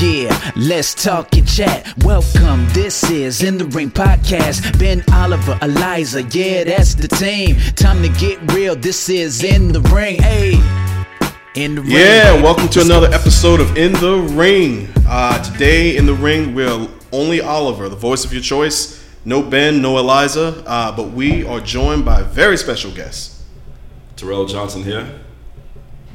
Yeah, let's talk and chat. Welcome, this is In the Ring Podcast. Ben Oliver, Eliza, yeah, that's the team. Time to get real, this is In the Ring. Hey, In the Ring. Yeah, welcome to another episode of In the Ring. Uh, today in the ring, we're only Oliver, the voice of your choice. No Ben, no Eliza, uh, but we are joined by a very special guest. Terrell Johnson here.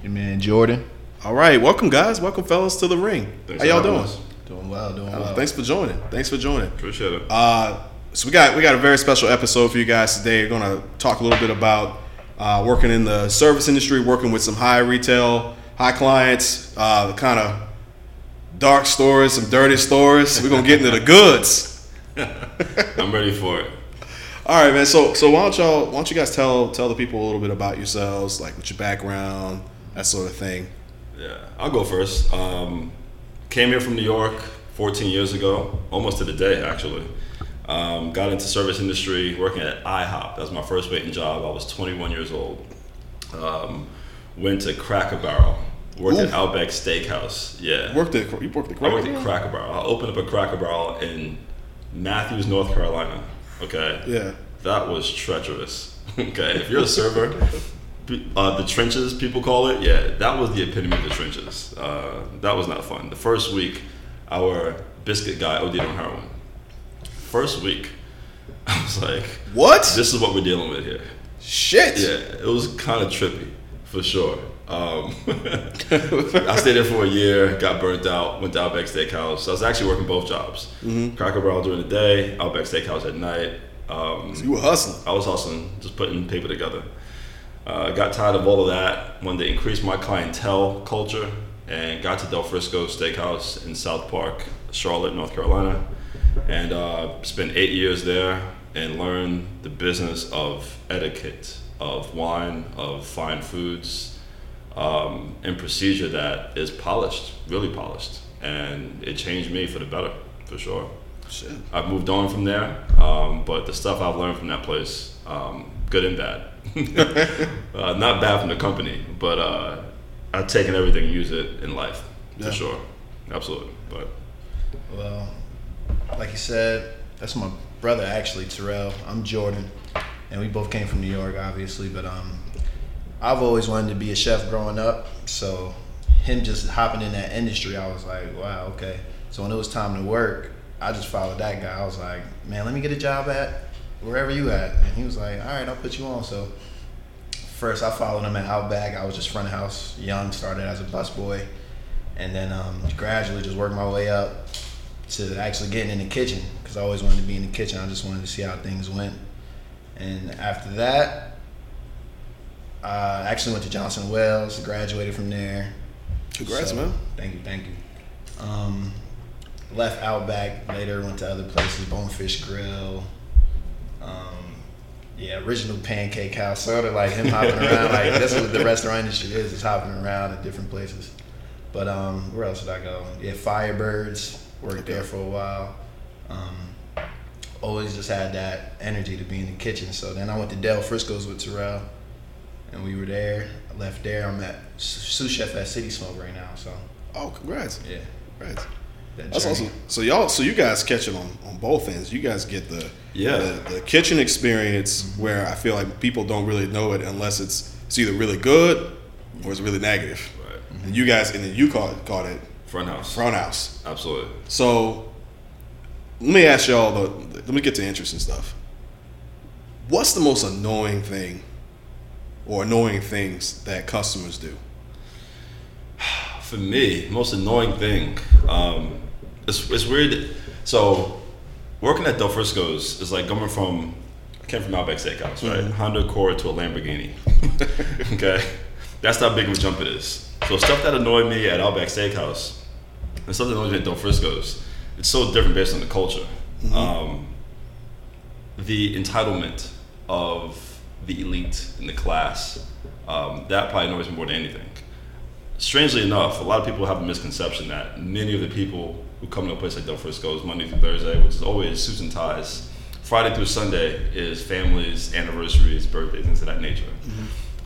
Your man Jordan. All right, welcome guys, welcome fellas to the ring. Thanks How y'all doing? us. Doing well, doing Uh, well. thanks for joining. Thanks for joining. Appreciate it. Uh, so we got we got a very special episode for you guys today. We're gonna talk a little bit about uh, working in the service industry, working with some high retail, high clients, uh, the kind of dark stories, some dirty stories. We're gonna get into the goods. I'm ready for it. All right, man. So so why don't y'all why don't you guys tell tell the people a little bit about yourselves, like what's your background, that sort of thing. Yeah, I'll go first. Um, came here from New York 14 years ago, almost to the day actually. Um, got into service industry working at IHOP. That was my first waiting job. I was 21 years old. Um, went to Cracker Barrel. Worked at. Outback Steakhouse. Yeah. Worked at you worked at I worked at? Cracker Barrel. I opened up a Cracker Barrel in Matthews, North Carolina. Okay. Yeah. That was treacherous. okay. If you're a server, uh, the trenches, people call it, yeah, that was the epitome of the trenches. Uh, that was not fun. The first week, our biscuit guy OD'd on heroin. First week, I was like, What? this is what we're dealing with here. Shit. Yeah, it was kind of trippy for sure. Um, I stayed there for a year, got burnt out, went to Outback Steakhouse. I was actually working both jobs Cracker Barrel during the day, Outback Steakhouse at night. Um, You were hustling. I was hustling, just putting paper together. Uh, got tired of all of that, wanted to increase my clientele culture, and got to Del Frisco Steakhouse in South Park, Charlotte, North Carolina, and uh, spent eight years there and learned the business of etiquette, of wine, of fine foods, um, and procedure that is polished, really polished, and it changed me for the better, for sure. Shit. I've moved on from there, um, but the stuff I've learned from that place, um, good and bad. uh, not bad from the company, but uh, I've taken everything and used it in life Yeah. for sure. Absolutely. But Well, like you said, that's my brother actually, Terrell. I'm Jordan, and we both came from New York, obviously. But um, I've always wanted to be a chef growing up, so him just hopping in that industry, I was like, wow, okay. So when it was time to work, I just followed that guy. I was like, man, let me get a job at wherever you at, and he was like, all right, I'll put you on. So first, I followed him at Outback. I was just front of house, young, started as a busboy, and then um, gradually just worked my way up to actually getting in the kitchen because I always wanted to be in the kitchen. I just wanted to see how things went. And after that, I actually went to Johnson Wales, graduated from there. Congrats, So, man. Thank you, thank you. Um, left Outback later, went to other places, Bonefish Grill. Um, yeah, original Pancake House, sort of like him hopping around. Like that's what the restaurant industry is, is hopping around at different places. But um, where else did I go? Yeah, Firebirds worked there for a while. Um, always just had that energy to be in the kitchen. So then I went to Del Frisco's with Terrell, and we were there. I left there. I'm at sous chef at City Smoke right now. So Oh, congrats. yeah, Congrats. That That's journey. awesome. So y'all, so you guys catch it on, on both ends. You guys get the Yeah. the, the kitchen experience where I feel like people don't really know it unless it's it's either really good or it's really negative. right. And you guys, and then you caught caught it front house. front house. Absolutely. So let me ask y'all. The, let me get to interesting stuff. What's the most annoying thing or annoying things that customers do? For me, most annoying thing, um, it's, it's weird. So, working at Del Frisco's is like coming from, I came from Outback Steakhouse, right? Honda Accord to a Lamborghini. okay? That's how big of a jump it is. So, stuff that annoyed me at Outback Steakhouse and stuff that annoyed me at Del Frisco's, it's so different based on the culture. Um, the entitlement of the elite in the class, um, that probably annoys me more than anything strangely enough, a lot of people have a misconception that many of the people who come to a place like Del Frisco's Monday through Thursday, which is always suits and ties, Friday through Sunday is families, anniversaries, birthdays, things of that nature.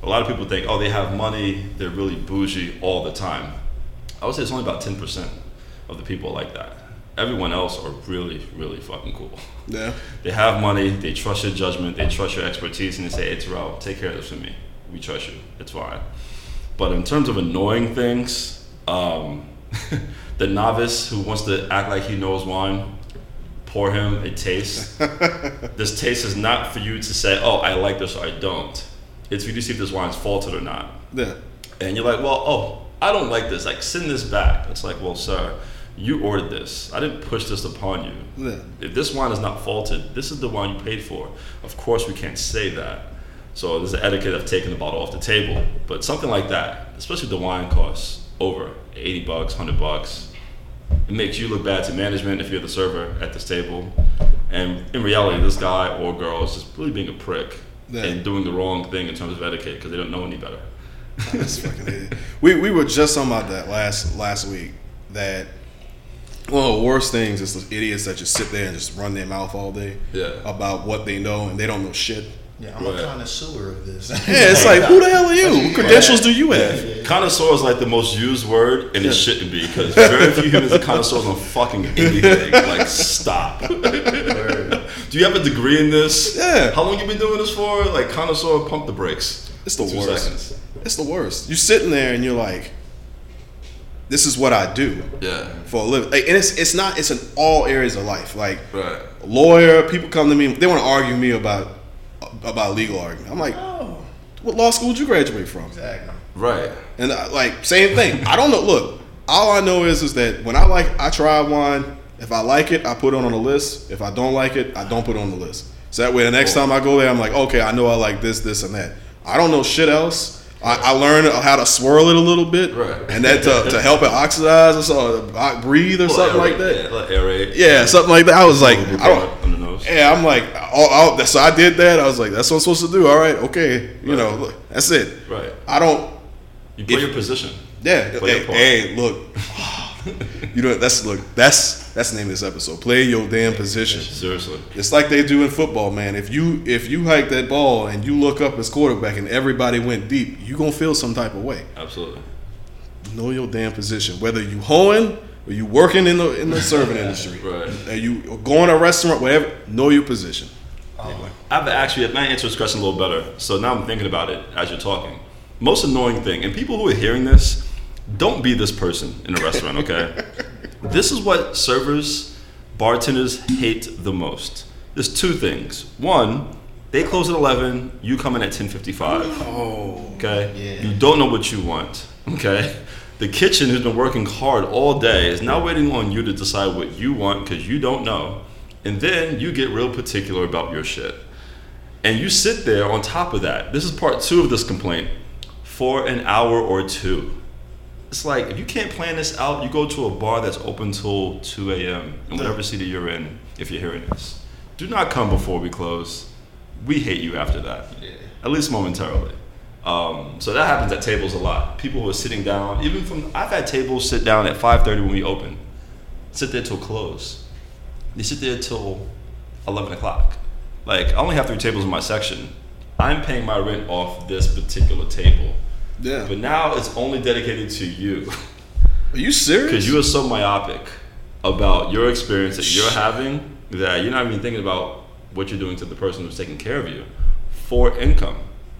A lot of people think, oh, they have money, they're really bougie all the time. I would say it's only about 10%. of the people like that. Everyone else are really, really fucking cool. Yeah. They have money, they trust your judgment, they trust your expertise, and they say, "Hey, Terrell, take care of this for me. We trust you. It's fine." But in terms of annoying things, um, the novice who wants to act like he knows wine, pour him a taste. this taste is not for you to say, "Oh, I like this" or "I don't." It's for you to see if this wine's faulted or not. Yeah. And you're like, "Well, oh, I don't like this. Like, send this back." It's like, "Well, sir." You ordered this. I didn't push this upon you. Yeah. If this wine is not faulted, this is the wine you paid for. Of course, we can't say that. So there's an etiquette of taking the bottle off the table. But something like that, especially if the wine costs over 80 bucks, 100 bucks, it makes you look bad to management if you're the server at this table. And in reality, this guy or girl is just really being a prick Yeah. and doing the wrong thing in terms of etiquette because they don't know any better. That's fucking idiot. We we were just talking about that last last week. That one of the worst things is the idiots that just sit there and just run their mouth all day Yeah. about what they know and they don't know shit. Yeah, I'm Right. a connoisseur of this. Yeah, it's like who the hell are you? What credentials do you have? Connoisseur is like the most used word, and it shouldn't be because very few humans are connoisseurs on fucking anything. Like, stop. Do you have a degree in this? Yeah. How long have you been doing this for? Like, connoisseur, pump the brakes. It's the Two worst. seconds. It's the worst. You're sitting there and you're like, this is what I do Yeah. for a living. Like, and it's it's not. It's in all areas of life. Like Right. lawyer, people come to me. They want to argue me about about legal argument. I'm like, oh, what law school did you graduate from? exactly. Right. And uh, like same thing. I don't know. Look, all I know is is that when I like, I try wine. If I like it, I put it on the list. If I don't like it, I don't put it on the list. So that way, the next Cool. time I go there, I'm like, okay, I know I like this, this, and that. I don't know shit else. I, I learned how to swirl it a little bit, Right. and that to, to help it oxidize or so, breathe or something like that. Yeah, aerate. Yeah, something like that. I was like, A I don't. Bit on the nose. Yeah, I'm like, oh, oh, so I did that. I was like, that's what I'm supposed to do. All right, okay, you know, look, that's it. Right. I don't. You play If- your position. Yeah. Play Hey, your hey, look. you know that's look. That's that's the name of this episode. Play your damn position. Seriously. It's like they do in football, man. If you if you hike that ball and you look up as quarterback and everybody went deep, you gonna feel some type of way. Absolutely. Know your damn position. Whether you hoeing or you working in the in the serving industry, Right. Are you going to a restaurant, whatever. Know your position. Um, I've actually, I might answer this question a little better. So now I'm thinking about it as you're talking. Most annoying thing, and people who are hearing this, don't be this person in a restaurant, okay? this is what servers, bartenders hate the most. There's two things. One, they close at 11, you come in at 10:55. Oh, Okay? Yeah. You don't know what you want. Okay? The kitchen has been working hard all day is now waiting on you to decide what you want because you don't know. And then you get real particular about your shit. And you sit there on top of that. This is part two of this complaint for an hour or two. It's like if you can't plan this out, you go to a bar that's open till 2 a.m. in whatever city you're in, if you're hearing this. Do not come before we close. We hate you after that. At least momentarily. Um, so that happens at tables a lot. People who are sitting down, even from I've had tables sit down at 5:30 when we open, sit there till close. They sit there till 11 o'clock. Like I only have three tables in my section. I'm paying my rent off this particular table, yeah. but now it's only dedicated to you Are you serious? because you are so myopic about your experience that you're having that you're not even thinking about what you're doing to the person who's taking care of you for income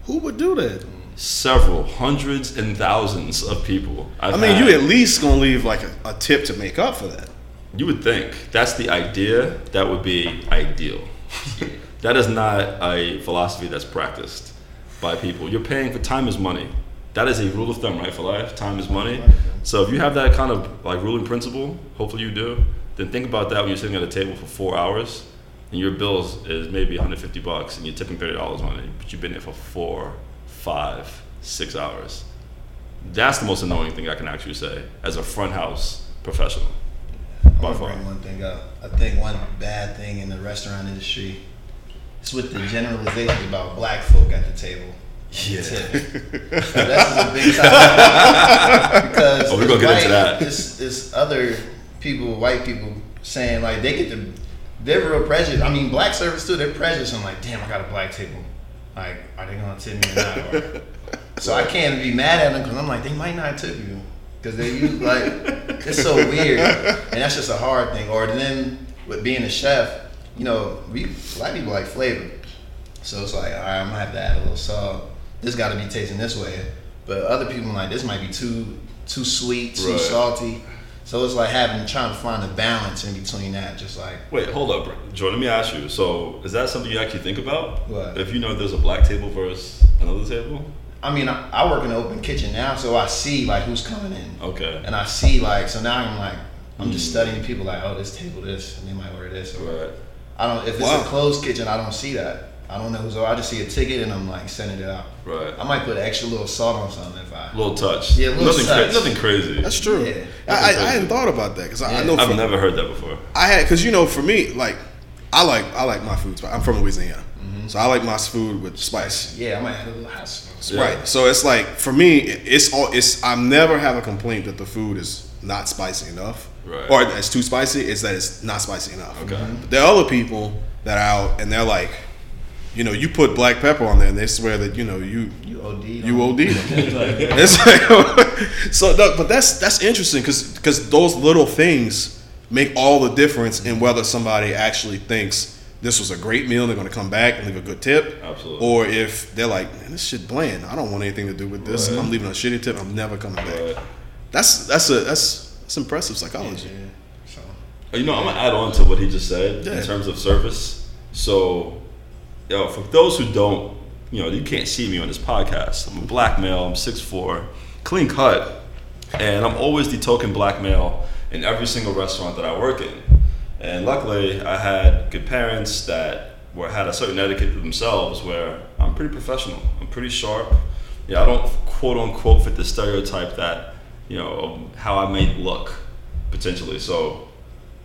Who would do that? several hundreds and thousands of people. I've I mean, had. you at least gonna leave like a, a tip to make up for that. You would think that's the idea. That would be ideal. that is not a philosophy that's practiced by people. You're paying for time is money. That is a rule of thumb, right? For life, time is money. So if you have that kind of like ruling principle, hopefully you do. Then think about that when you're sitting at a table for four hours, and your bills is maybe 150 bucks, and you're tipping thirty dollars on it, but you've been there for four, five, six hours. That's the most annoying thing I can actually say as a front house professional. I'm By gonna bring one thing up. I think one bad thing in the restaurant industry is with the generalizations about black folk at the table. Yeah. That's a big topic because Oh, we're gonna get into that. It's other people, white people, saying like they get the they're real precious. I mean, black servers too. They're precious. I'm like, damn, I got a black table. Like, are they gonna tip me or not? Or- so I can't be mad at them because I'm like, they might not tip you. because they use like it's so weird, and that's just a hard thing. Or then with being a chef, you know, we of people like flavor, so it's like, all right, I'm gonna have to add a little salt. This got to be tasting this way, but other people like this might be too too sweet, too Right. salty. So it's like having trying to find a balance in between that. Just like Wait, hold up, Jordan. Let me ask you. So, is that something you actually think about? What? If you know there's a black table versus another table? I mean, I, I work in an open kitchen now, so I see like who's coming in. Okay. And I see like so now I'm like I'm just Mm. studying people like oh this table this and they might order this or Right. I don't if it's Wow. a closed kitchen I don't see that I don't know who's I just see a ticket and I'm like sending it out Right. I might put an extra little salt on something if I little touch. Yeah, little nothing, touch. nothing crazy. That's true. Yeah. I, I, I hadn't thought about that because I, I know I've for, never heard that before. I had because you know for me like I like I like my food. I'm from Louisiana, Mm-hmm. so I like my food with spice. yeah I might add a little hot sauce Yeah. Right. So it's like for me, it's all it's. I never have a complaint that the food is not spicy enough, Right. or that it's too spicy. It's that it's not spicy enough. Okay. But there are other people that are out and they're like, you know, you put black pepper on there and they swear that you know you you OD you OD them. it's like, so, no, but that's that's interesting because because those little things make all the difference in whether somebody actually thinks this was a great meal. They're going to come back and leave a good tip, Absolutely. or if they're like, man, this shit bland. I don't want anything to do with this. Right. I'm leaving a shitty tip. I'm never coming back. Right. That's that's a that's that's impressive psychology. yeah so You know, I'm gonna add on to what he just said Yeah. in terms of service. So, yo, for those who don't, you know, you can't see me on this podcast. I'm a black male. I'm 6'4", clean cut, and I'm always the token black male in every single restaurant that I work in. And luckily, I had good parents that were had a certain etiquette themselves, where I'm pretty professional. I'm pretty sharp. Yeah, I don't quote unquote fit the stereotype that you know how I may look potentially. So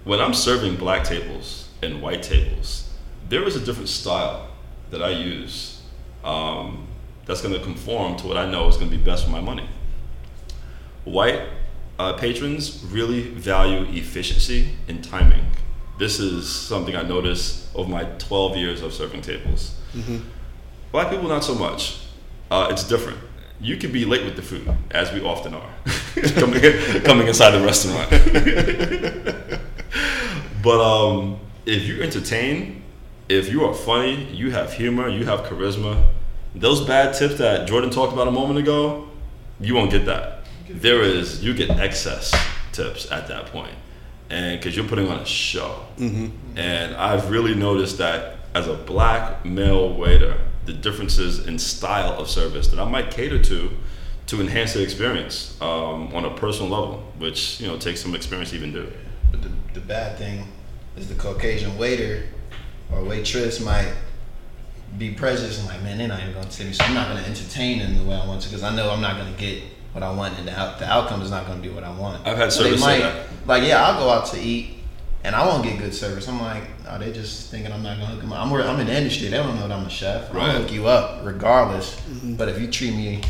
when I'm serving black tables and white tables, there is a different style that I use um, that's going to conform to what I know is going to be best for my money. White uh, patrons really value efficiency and timing. This is something I noticed over my 12 years of serving tables. Black people, not so much. Uh, it's different. You can be late with the food, as we often are, coming, coming inside the restaurant. but um, if you entertain, if you are funny, you have humor, you have charisma, those bad tips that Jordan talked about a moment ago, you won't get that. There is, you get excess tips at that point, and because you're putting on a show. And I've really noticed that as a black male waiter, the differences in style of service that I might cater to to enhance the experience um, on a personal level, which you know takes some experience to even do. But the, the bad thing is the Caucasian waiter or waitress might be prejudiced and like, man, they're not even going to tip me, so I'm not going to entertain them the way I want to because I know I'm not going to get what I want and the, out, the outcome is not going to be what I want. I've had So they service say might, that. like, yeah, I'll go out to eat and I won't get good service. I'm like, oh, they just thinking I'm not going to hook them up. I'm, wor- I'm in the industry. They don't know that I'm a chef. I'm Right. going to hook you up regardless. But if you treat me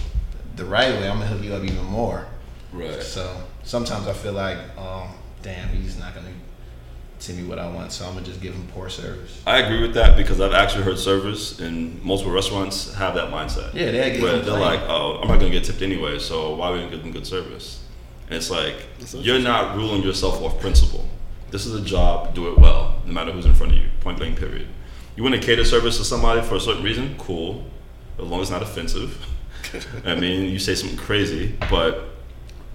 the right way, I'm going to hook you up even more. Right. So sometimes I feel like, um, damn, he's not gonna tell me what I want, so I'm gonna just give them poor service. I agree with that because I've actually heard servers in multiple restaurants have that mindset. Yeah, they get Where they're like, "Oh, I'm not gonna get tipped anyway, so why would we give them good service?" And it's like you're not ruling yourself off principle. This is a job, do it well, no matter who's in front of you. Point blank, period. You want to cater service to somebody for a certain reason, cool, as long as it's not offensive. I mean, you say something crazy, but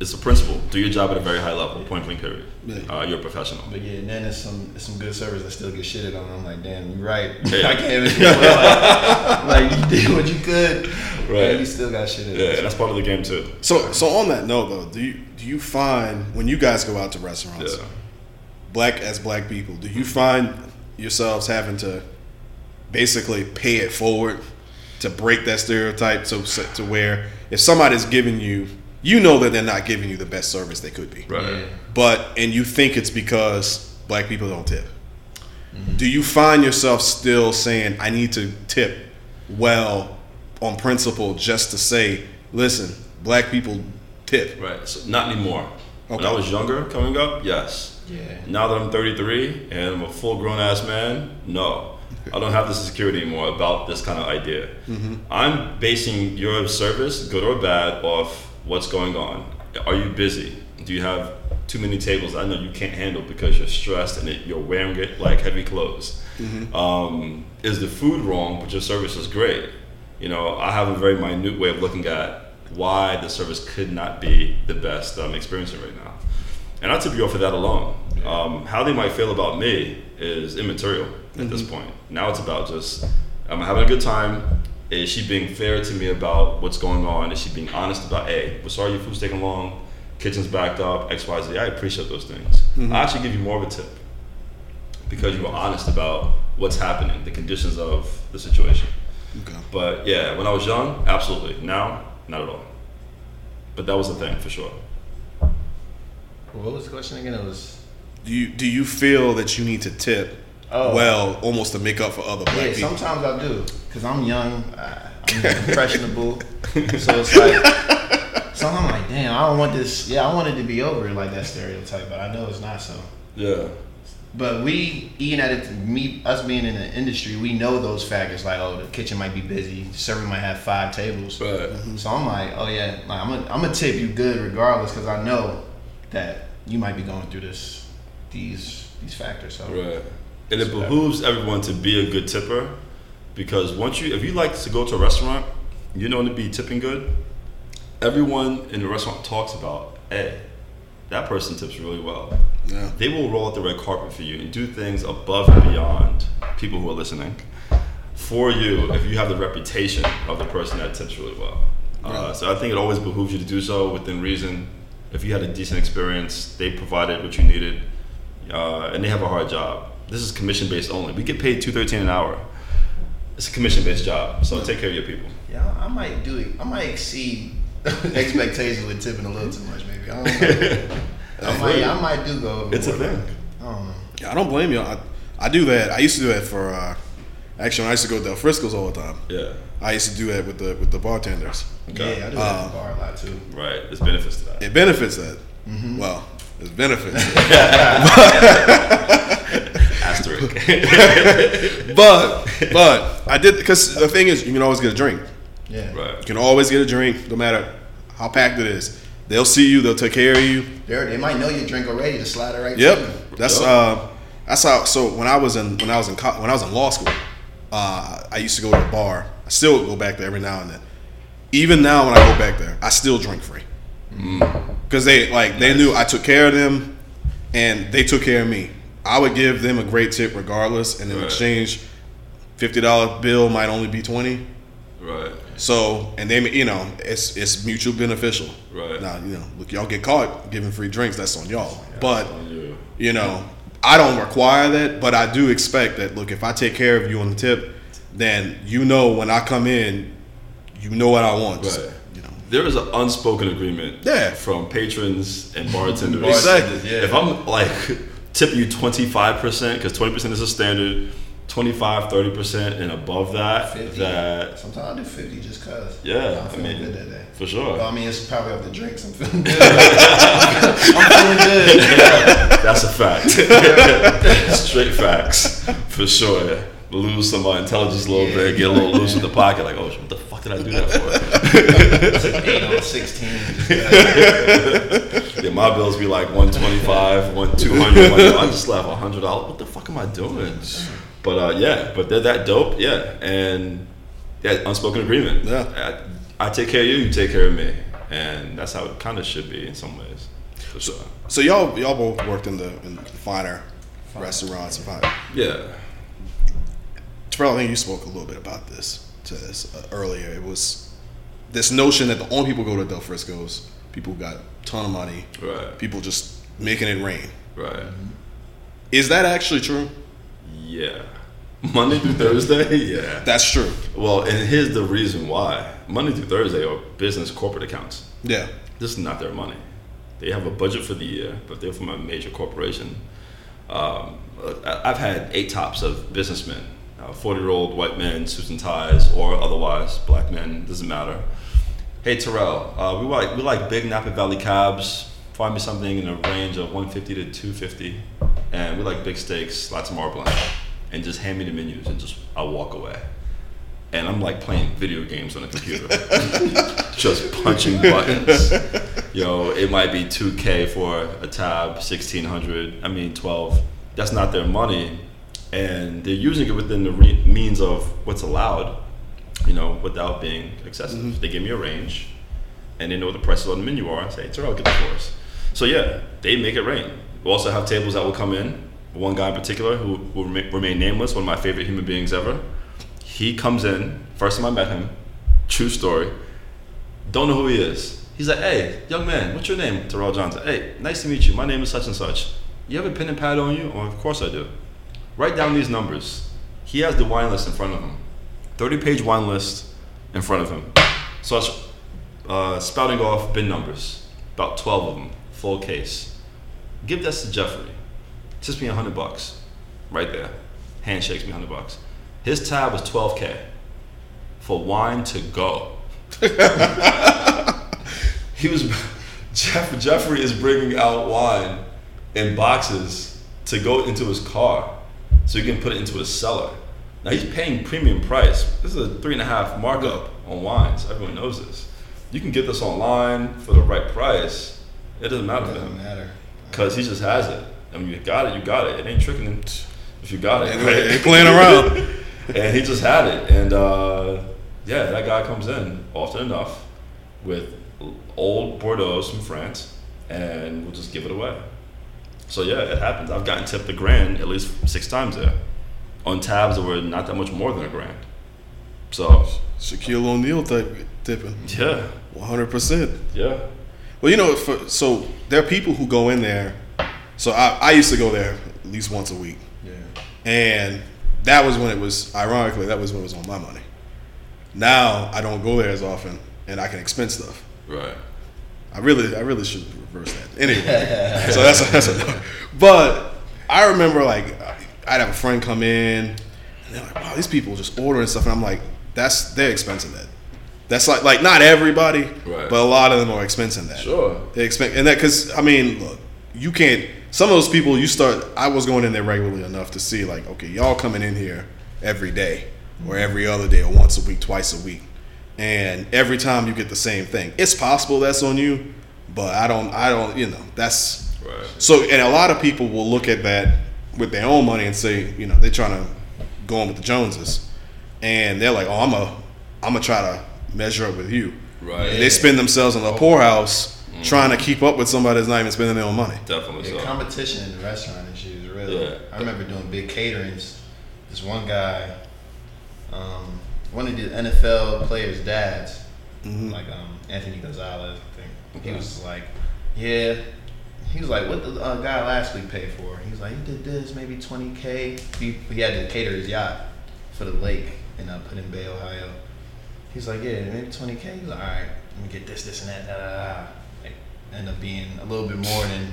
it's a principle. Do your job at a very high level. Point blank, period. Yeah. Uh, you're a professional. But yeah, and then there's some there's some good service that still get shitted on. I'm like, damn, you're right. Yeah. I can't even. like, like you did what you could, Right. And you still got shitted. Yeah, on. and that's part of the game too. So so on that note though, do you do you find when you guys go out to restaurants, Yeah. black as black people, do you find yourselves having to basically pay it forward to break that stereotype so so- to where if somebody's giving you you know that they're not giving you the best service they could be. Right. Yeah. But and you think it's because black people don't tip. Mm-hmm. Do you find yourself still saying I need to tip well on principle just to say, listen, black people tip. Right. So not anymore. When I was younger, coming up, yes. Yeah. Now that I'm 33 and I'm a full grown ass man, no. I don't have the security anymore about this kind of idea. Mm-hmm. I'm basing your service, good or bad, off what's going on. Are you busy? Do you have too many tables I know you can't handle because you're stressed and it, you're wearing it like heavy clothes? Um, is the food wrong, but your service is great? You know, I have a very minute way of looking at why the service could not be the best that I'm experiencing right now. And I tip you off for that alone. Um, how they might feel about me is immaterial at this point. Now it's about just, I'm having a good time? Is she being fair to me about what's going on? Is she being honest about, hey, we're sorry your food's taking long, kitchen's backed up, X, Y, Z. I appreciate those things. Mm-hmm. I actually give you more of a tip because you were honest about what's happening, the conditions of the situation. Okay. But yeah, when I was young, absolutely. Now, not at all. But that was a thing for sure. What was the question again? It was. Do you do you feel that you need to tip Oh. well, almost to make up for other black Yeah, people? sometimes I do, cause I'm young, I, I'm impressionable, so it's like. Sometimes I'm like, damn, I don't want this. Yeah, I want it to be over like that stereotype, but I know it's not so. Yeah. But we eating at it, me, us being in the industry, we know those factors. Like, oh, the kitchen might be busy, the server might have five tables. Right. Mm-hmm. So I'm like, oh yeah, like I'm gonna I'm gonna tip you good regardless, because I know that you might be going through this, these these factors. So Right. And it behooves everyone to be a good tipper because once you, if you like to go to a restaurant, you know to be tipping good, everyone in the restaurant talks about, hey, that person tips really well. Yeah. They will roll out the red carpet for you and do things above and beyond people who are listening for you if you have the reputation of the person that tips really well. Uh, so I think it always behooves you to do so within reason. If you had a decent experience, they provided what you needed, uh, and they have a hard job. This is commission based only. We get paid two thirteen an hour. It's a commission based job, so take care of your people. yeah, I might do it. I might exceed expectations with tipping a little too much, maybe. I don't know. I might, I might do go. It's a thing. I don't know. Yeah, I don't blame you. I, I do that. I used to do that for uh, actually when I used to go to Del Frisco's all the time. Yeah, I used to do that with the with the bartenders. Okay. Yeah, I do that at the bar a lot too. right. There's benefits to that. It benefits that. Well, there's benefits. Asterisk. but but I did because the thing is you can always get a drink. Yeah. You can always get a drink no matter how packed it is. They'll see you. They'll take care of you. They're, they might know your drink already. Just slide it right. to Yep. you. That's Yep. uh that's how so when I was in when I was in co- when I was in law school, uh I used to go to the bar. I still go back there every now and then. Even now when I go back there, I still drink free. Cuz they like they knew I took care of them and they took care of me. I would give them a great tip regardless and in Right. exchange $50 bill might only be 20. Right. So, and they, you know, it's it's mutual beneficial. Right. Now, you know, look, y'all get caught giving free drinks. That's on y'all. but on you. you know, I don't require that, but I do expect that. Look, if I take care of you on the tip, then you know when I come in, you know what I want. Right. You know. There is an unspoken agreement Yeah. from patrons and bartenders. Exactly. Yeah. If I'm like tip you 25% because 20% is a standard 25 30% and above that 50. that sometimes i do 50 just cuz yeah i'm feeling I mean, good that day. for sure. I mean it's probably off the drinks i'm feeling good. I'm feeling good. Yeah, that's a fact. Straight facts for sure. Lose some my intelligence a little yeah. bit get a little loose in the pocket like oh what the fuck did i do that for? 8 on 16 yeah, my bills be like 125, one 200. Like, I just left $100. What the fuck am I doing? But uh, yeah, but they're that dope. Yeah. And yeah, unspoken agreement. Yeah. I, I take care of you, you take care of me. And that's how it kind of should be in some ways. Sure. So, y'all y'all both worked in the, in finer, restaurants. Finer. Yeah. Terrell, I think you spoke a little bit about this to this uh, earlier. It was this notion that the only people go to Del Frisco's people who got ton of money, Right. people just making it rain. Right. Is that actually true? Yeah. Monday through Thursday? Yeah. That's true. Well, and here's the reason why. Monday through Thursday are business corporate accounts. Yeah. This is not their money. They have a budget for the year, but they're from a major corporation. Um, I've had eight tops of businessmen, forty-year-old white men, suits and ties, or otherwise black men. Doesn't matter. Hey Terrell, uh, we like we like big Napa Valley cabs. Find me something in a range of 150 to 250, and we like big steaks, lots of marbling, and just hand me the menus and just I'll walk away. And I'm like playing video games on a computer, just punching buttons. you know, it might be 2K for a tab, 1600, I mean 12. That's not their money. And they're using it within the re- means of what's allowed, you know, without being excessive. Mm-hmm. They give me a range and they know what the prices on the menu are I say, Terrell, get the for us. So yeah, they make it rain. We also have tables that will come in. One guy in particular who will remain nameless, one of my favorite human beings ever. He comes in, first time I met him, true story. Don't know who he is. He's like, hey, young man, what's your name? Terrell Johnson. Hey, nice to meet you. My name is such and such. You have a pen and pad on you? Oh, of course I do. Write down these numbers. He has the wine list in front of him. 30 page wine list in front of him. So I was uh, spouting off bin numbers, about 12 of them, full case. Give this to Jeffrey. Tips me 100 bucks. Right there. Handshakes me 100 bucks. His tab was 12K for wine to go. he was Jeff, Jeffrey is bringing out wine in boxes to go into his car so he can put it into his cellar. Now he's paying premium price. This is a three and a half markup on wines. Everyone knows this. You can get this online for the right price. It doesn't matter to Doesn't matter. because he just has it. I mean, you got it, you got it. It ain't tricking him if you got it. Ain't- ain't playing around. and he just had it, and uh, yeah, that guy comes in often enough with old Bordeaux from France, and we'll just give it away. So yeah, it happens. I've gotten tipped a grand at least six times there on tabs that were not that much more than a grand. So Shaquille O'Neal type tipping, yeah, one hundred percent. yeah, Well, you know, for, so there are people who go in there. So I, I used to go there at least once a week, Yeah. and that was when it was ironically that was when it was on my money. Now I don't go there as often, and I can expense stuff. right. I really, I really should reverse that. Anyway, so that's that's a, but I remember like I'd have a friend come in, and they're like, "Wow, these people just ordering stuff," and I'm like, "That's they're expensing that." That's like like not everybody, Right. but a lot of them are expensing that. Sure. They expect and that because I mean, look, you can't. Some of those people you start. I was going in there regularly enough to see like, okay, y'all coming in here every day, or every other day, or once a week, twice a week, and every time you get the same thing. It's possible that's on you, but I don't. I don't. You know, that's Right. so. And a lot of people will look at that with their own money and say, you know, they're trying to go on with the Joneses, and they're like, oh, I'm a, I'm gonna try to measure up with you. Right. And they spend themselves in the poorhouse trying to keep up with somebody that's not even spending their own money. Definitely Yeah, so. competition in the restaurant industry is real. Yeah. I remember doing big caterings. This one guy, um, one of the NFL players' dads, like um, Anthony Gonzalez, I think. He was like, "Yeah." He was like, "What the uh, guy last week paid for?" He was like, "He did this, maybe twenty k." He he had to cater his yacht for the lake and uh, Put-in-Bay, Ohio. He's like, "Yeah, maybe twenty k." He's like, "All right, let me get this, this, and that." Da, da, da. Like, end up being a little bit more than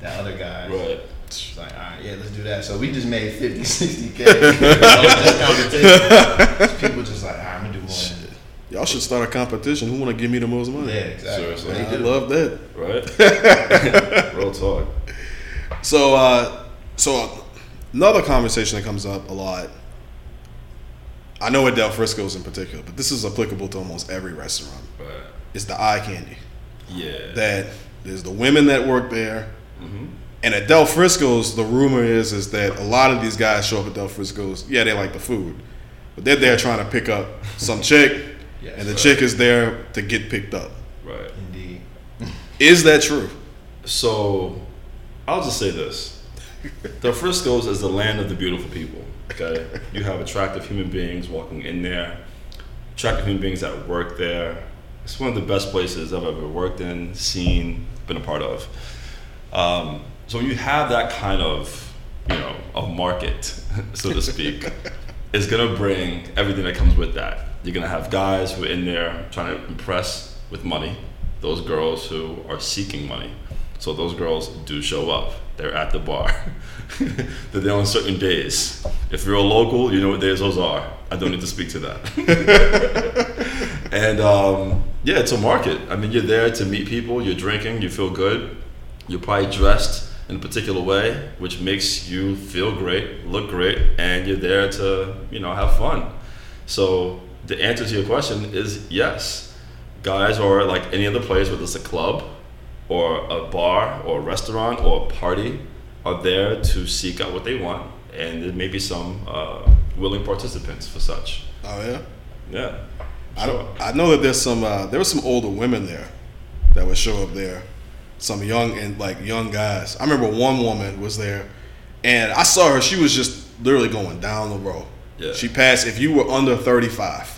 that other guy. Right. It's like, all right, yeah, let's do that. So we just made 50, 60 K. People just like, all right, I'm gonna do more than Y'all should start a competition. Who want to give me the most money? Yeah, exactly. Seriously. I love that. Right. Real talk. So, uh, so another conversation that comes up a lot. I know at Del Frisco's in particular, but this is applicable to almost every restaurant. Right. Is the eye candy Yeah. that there's the women that work there, Mm-hmm. and at Del Frisco's, the rumor is is that a lot of these guys show up at Del Frisco's. Yeah, they like the food, but they're there trying to pick up some chick, Yes, and the right. chick is there to get picked up. Right. Indeed. Is that true? So, I'll just say this: the Frisco's is the land of the beautiful people. Okay, you have attractive human beings walking in there, attractive human beings that work there. It's one of the best places I've ever worked in, seen, been a part of. Um, so when you have that kind of, you know, a market, so to speak, it's gonna bring everything that comes with that. You're gonna have guys who are in there trying to impress with money, those girls who are seeking money. So those girls do show up. They're at the bar. They're there on certain days. If you're a local, you know what days those are. I don't need to speak to that. and um, yeah, it's a market. I mean, you're there to meet people. You're drinking. You feel good. You're probably dressed in a particular way, which makes you feel great, look great, and you're there to you know have fun. So the answer to your question is yes. Guys are like any other place, whether it's a club or a bar or a restaurant or a party are there to seek out what they want, and there may be some uh, willing participants for such. Oh yeah. Yeah. I Sure. don't. I know that there's some. Uh, there were some older women there that would show up there. Some young and like young guys. I remember one woman was there, and I saw her. She was just literally going down the row. Yeah. She passed. If you were under 35,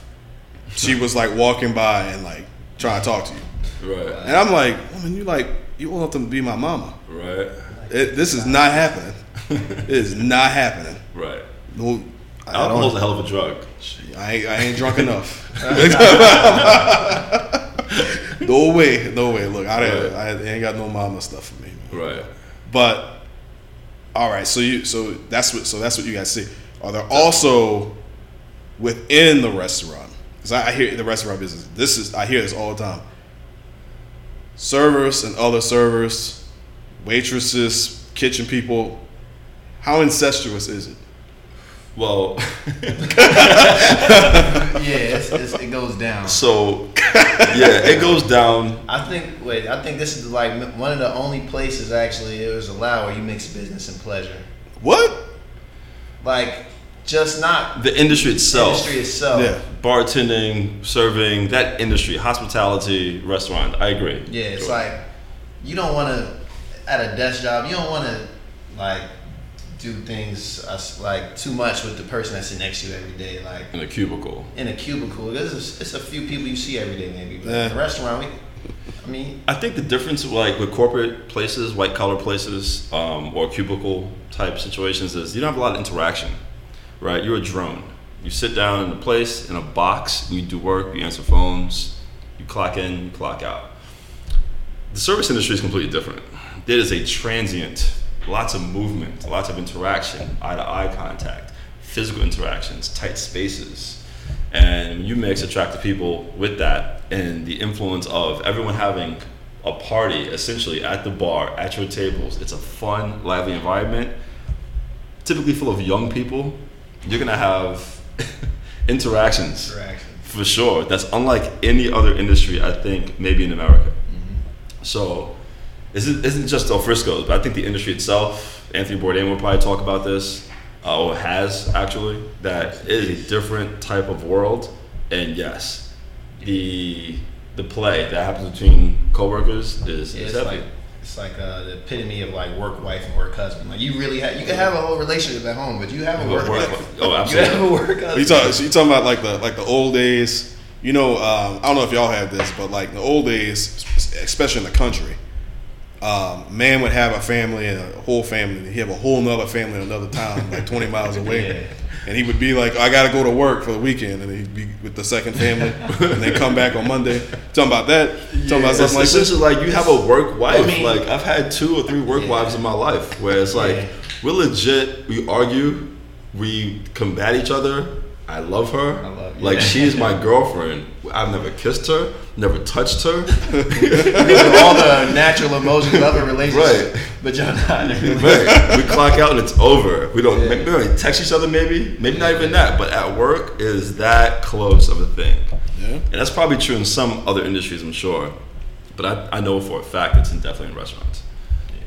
she was like walking by and like trying to talk to you. Right. And I'm like, woman, you like you want them to be my mama. Right. It, this is not happening. it is not happening. Right. No, I Alcohol is a hell of a drug. I ain't, I ain't drunk enough. no way, no way. Look, I, Right. I ain't got no mama stuff for me. man. Right. But all right, so you so that's what so that's what you guys see. Are there also within the restaurant? Because I, I hear the restaurant business. This is I hear this all the time. Servers and other servers, waitresses, kitchen people. How incestuous is it? Well, Yeah, it's, it's, it goes down. so yeah, it goes down. I think. Wait, I think this is like one of the only places actually it was allowed where you mix business and pleasure. What? Like, just not The industry itself, industry itself. Yeah. bartending, serving, that industry, hospitality, restaurant. I agree. Yeah, it's Sure. like you don't want to at a desk job. You don't want to like do things uh, like too much with the person that's next to you every day. Like in a cubicle. in a cubicle, there's it's a few people you see every day maybe. But Yeah. in a restaurant, we, I mean, I think the difference, like with corporate places, white collar places, um, or cubicle type situations, is you don't have a lot of interaction, right? You're a drone. You sit down in a place in a box, you do work, you answer phones, you clock in, you clock out. The service industry is completely different. It is a transient, lots of movement, lots of interaction, eye to eye contact, physical interactions, tight spaces. And you mix attractive people with that and the influence of everyone having a party essentially at the bar, at your tables. It's a fun, lively environment, typically full of young people. You're gonna have interactions interaction. for sure. That's unlike any other industry, I think, maybe in America. So, isn't isn't just Del Frisco's, but I think the industry itself. Anthony Bourdain will probably talk about this, uh, or has actually. That it is a different type of world, and yes, the the play that happens between coworkers is, Yeah, is it's heavy. like it's like uh, the epitome of like work wife and work husband. Like you really have you can have a whole relationship at home, but you have a work, Work- wife. oh, You absolutely. have a work husband. You talking? So you talking about like the like the old days? You know, um, I don't know if y'all have this, but like the old days, especially in the country, um, man would have a family and a whole family. and He have a whole nother family in another town, like twenty miles away, Yeah. And he would be like, "I got to go to work for the weekend," and he'd be with the second family, and then come back on Monday. Talking about that, talking about It's something like this. essentially like you have a work wife. I mean- like I've had two or three work Yeah. wives in my life, where it's like Yeah. we're legit. We argue, we combat each other. I love her. I love you. Like she's my girlfriend. I've never kissed her, never touched her. all the natural emotions of a relationship, Right. but you're not. in a relationship. Right. we clock out and it's over. We don't Yeah. maybe we don't text each other. Maybe maybe not even that. But at work is that close of a thing. Yeah. And that's probably true in some other industries, I'm sure. But I, I know for a fact it's in definitely in restaurants.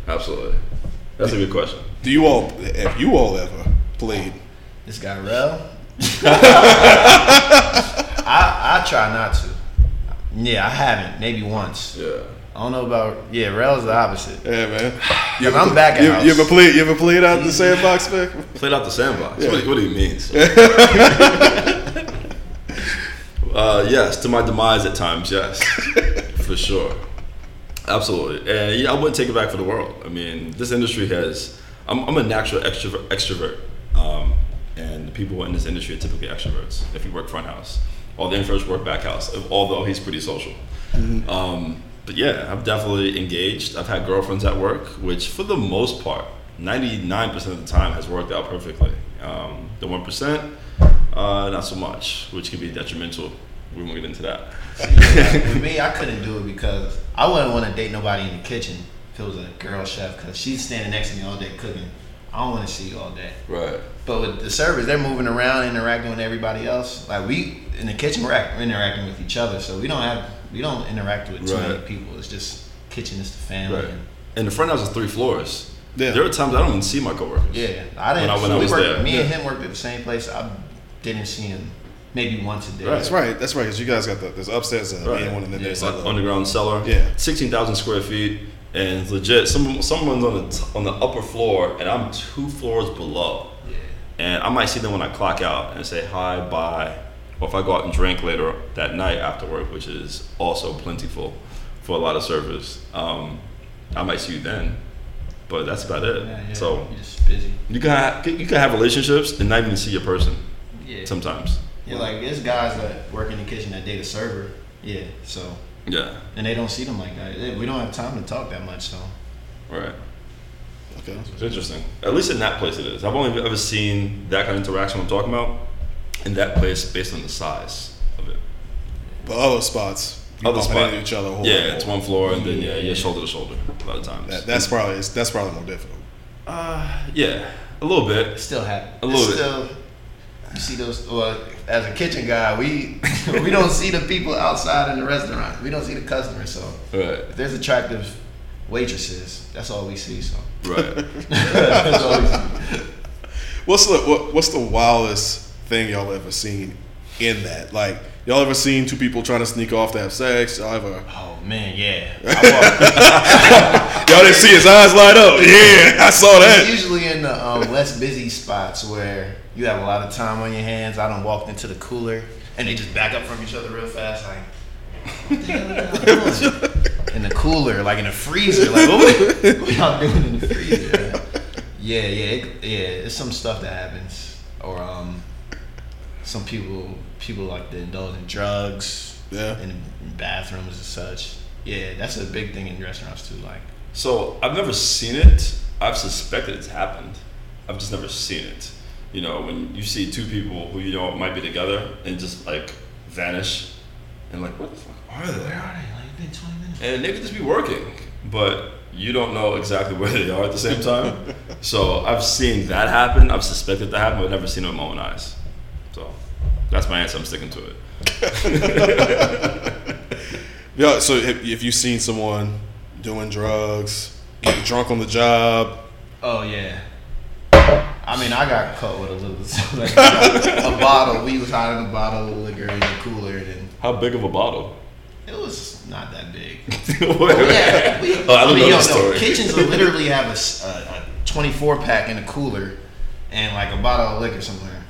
Absolutely. That's a good question. Do you all, have you all ever played? This guy Rel. I I try not to. Yeah, I haven't. Maybe once. Yeah. I don't know about. Yeah, Rel's the opposite. Yeah, man. Cause I'm back at You, house. you ever played? You ever played out the sandbox, man? Played out the sandbox. What, what do you mean? uh, yes, to my demise at times, yes. for sure. Absolutely. And yeah, I wouldn't take it back for the world. I mean, this industry has, I'm, I'm a natural extrovert. extrovert. Um, and the people in this industry are typically extroverts if you work front house. All the introverts work back house, although he's pretty social. Um, but yeah, I've definitely engaged. I've had girlfriends at work, which for the most part, 99% of the time has worked out perfectly. Um, the 1%, uh, not so much, which can be detrimental. We won't get into that. For me, I couldn't do it because I wouldn't want to date nobody in the kitchen if it was a girl chef because she's standing next to me all day cooking. I don't want to see you all day. Right. But with the servers, they're moving around, interacting with everybody else. Like we in the kitchen, we're, act, we're interacting with each other, so we don't have we don't interact with too many people. It's just kitchen is the family. Right. And the front house is three floors. Yeah. There are times I don't even see my coworkers. Yeah, I didn't. When I- when I we was worked, there. Me and him worked at the same place. I didn't see him maybe once a day. Right. That's right. That's right. Because you guys got the there's upstairs and Right. one, and then Yeah. there's Like like underground cellar. Yeah. Sixteen thousand square feet, and it's legit. Some someone's on the t- on the upper floor, and I'm two floors below. Yeah. And I might see them when I clock out and say hi, bye, or if I go out and drink later that night after work, which is also plentiful for a lot of servers. Um, I might see you then, but that's about it. Yeah, yeah. So you're just busy. you can have, you can have relationships and not even see your person Yeah. sometimes. Yeah, like there's guys that work in the kitchen that date a server. Yeah. So Yeah, and they don't see them like that. We don't have time to talk that much. So right. okay. It's interesting. At least in that place it is. I've only ever seen that kind of interaction I'm talking about in that place based on the size of it. But other spots, you Other bumping spot. each other. whole Yeah, lot it's more. one floor and then yeah, Yeah. shoulder to shoulder a lot of times. That, that's probably that's probably more difficult. uh, yeah, a little bit. still happen. A little bit. Still, you see those. Well, as a kitchen guy, we we don't see the people outside in the restaurant. We don't see the customers. So Right, if there's attractive waitresses, that's all we see. So right. that's all we see. What's the what, what's the wildest thing y'all ever seen in that? Like y'all ever seen two people trying to sneak off to have sex? Y'all ever Oh man, yeah. Y'all didn't see his eyes light up? Yeah, I saw walk, it's that. usually in the um, less busy spots where you have a lot of time on your hands. I done walked into the cooler and they just back up from each other real fast, like. What the hell are y'all doing? In the cooler, like in the freezer, like what, we- what y'all doing in the freezer? Yeah, yeah, it, yeah. It's some stuff that happens, or um, some people people like to indulge in drugs Yeah. in, in bathrooms and such. Yeah, that's a big thing in restaurants too. Like, So I've never seen it. I've suspected it's happened. I've just never seen it. You know, when you see two people who you know might be together and just like vanish, and like, what the fuck are they? where are they? Like, it's been twenty minutes. And they could just be working, but you don't know exactly where they are at the same time. so I've seen that happen. I've suspected that happen, but I've never seen it with my own eyes. So that's my answer. I'm sticking to it. Yeah. So if, if you've seen someone doing drugs, getting drunk on the job, Oh yeah. I mean, I got caught with a little so like, a bottle. We was hiding a bottle of liquor in the cooler, and How big of a bottle? it was not that big. Wait, Yeah, we, Oh, I don't mean, know yo, the no, story. kitchens will literally have a 24 pack in a cooler and like a bottle of liquor somewhere,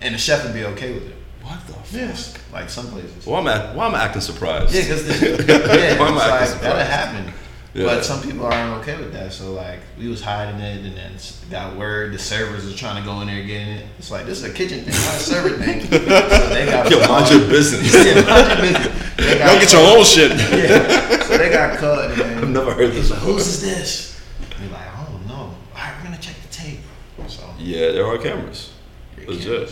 and the chef would be okay with it. What the fuck? Yes, like some places. Why am I, why am I acting surprised? Yeah, because yeah, Why am I acting it's like that'll happen. Yeah. But some people aren't okay with that. So like we was hiding it, and then got word the servers are trying to go in there getting it. It's like this is a kitchen thing, not a server thing. So they got Yo, mind your business. yeah, mind your business. They got go get your own shit. Yeah. So they got cut. And I've never heard this He's like, before. whose is this? And we're like, I don't know. All right, we're gonna check the tape. So Yeah, there are cameras. Legit.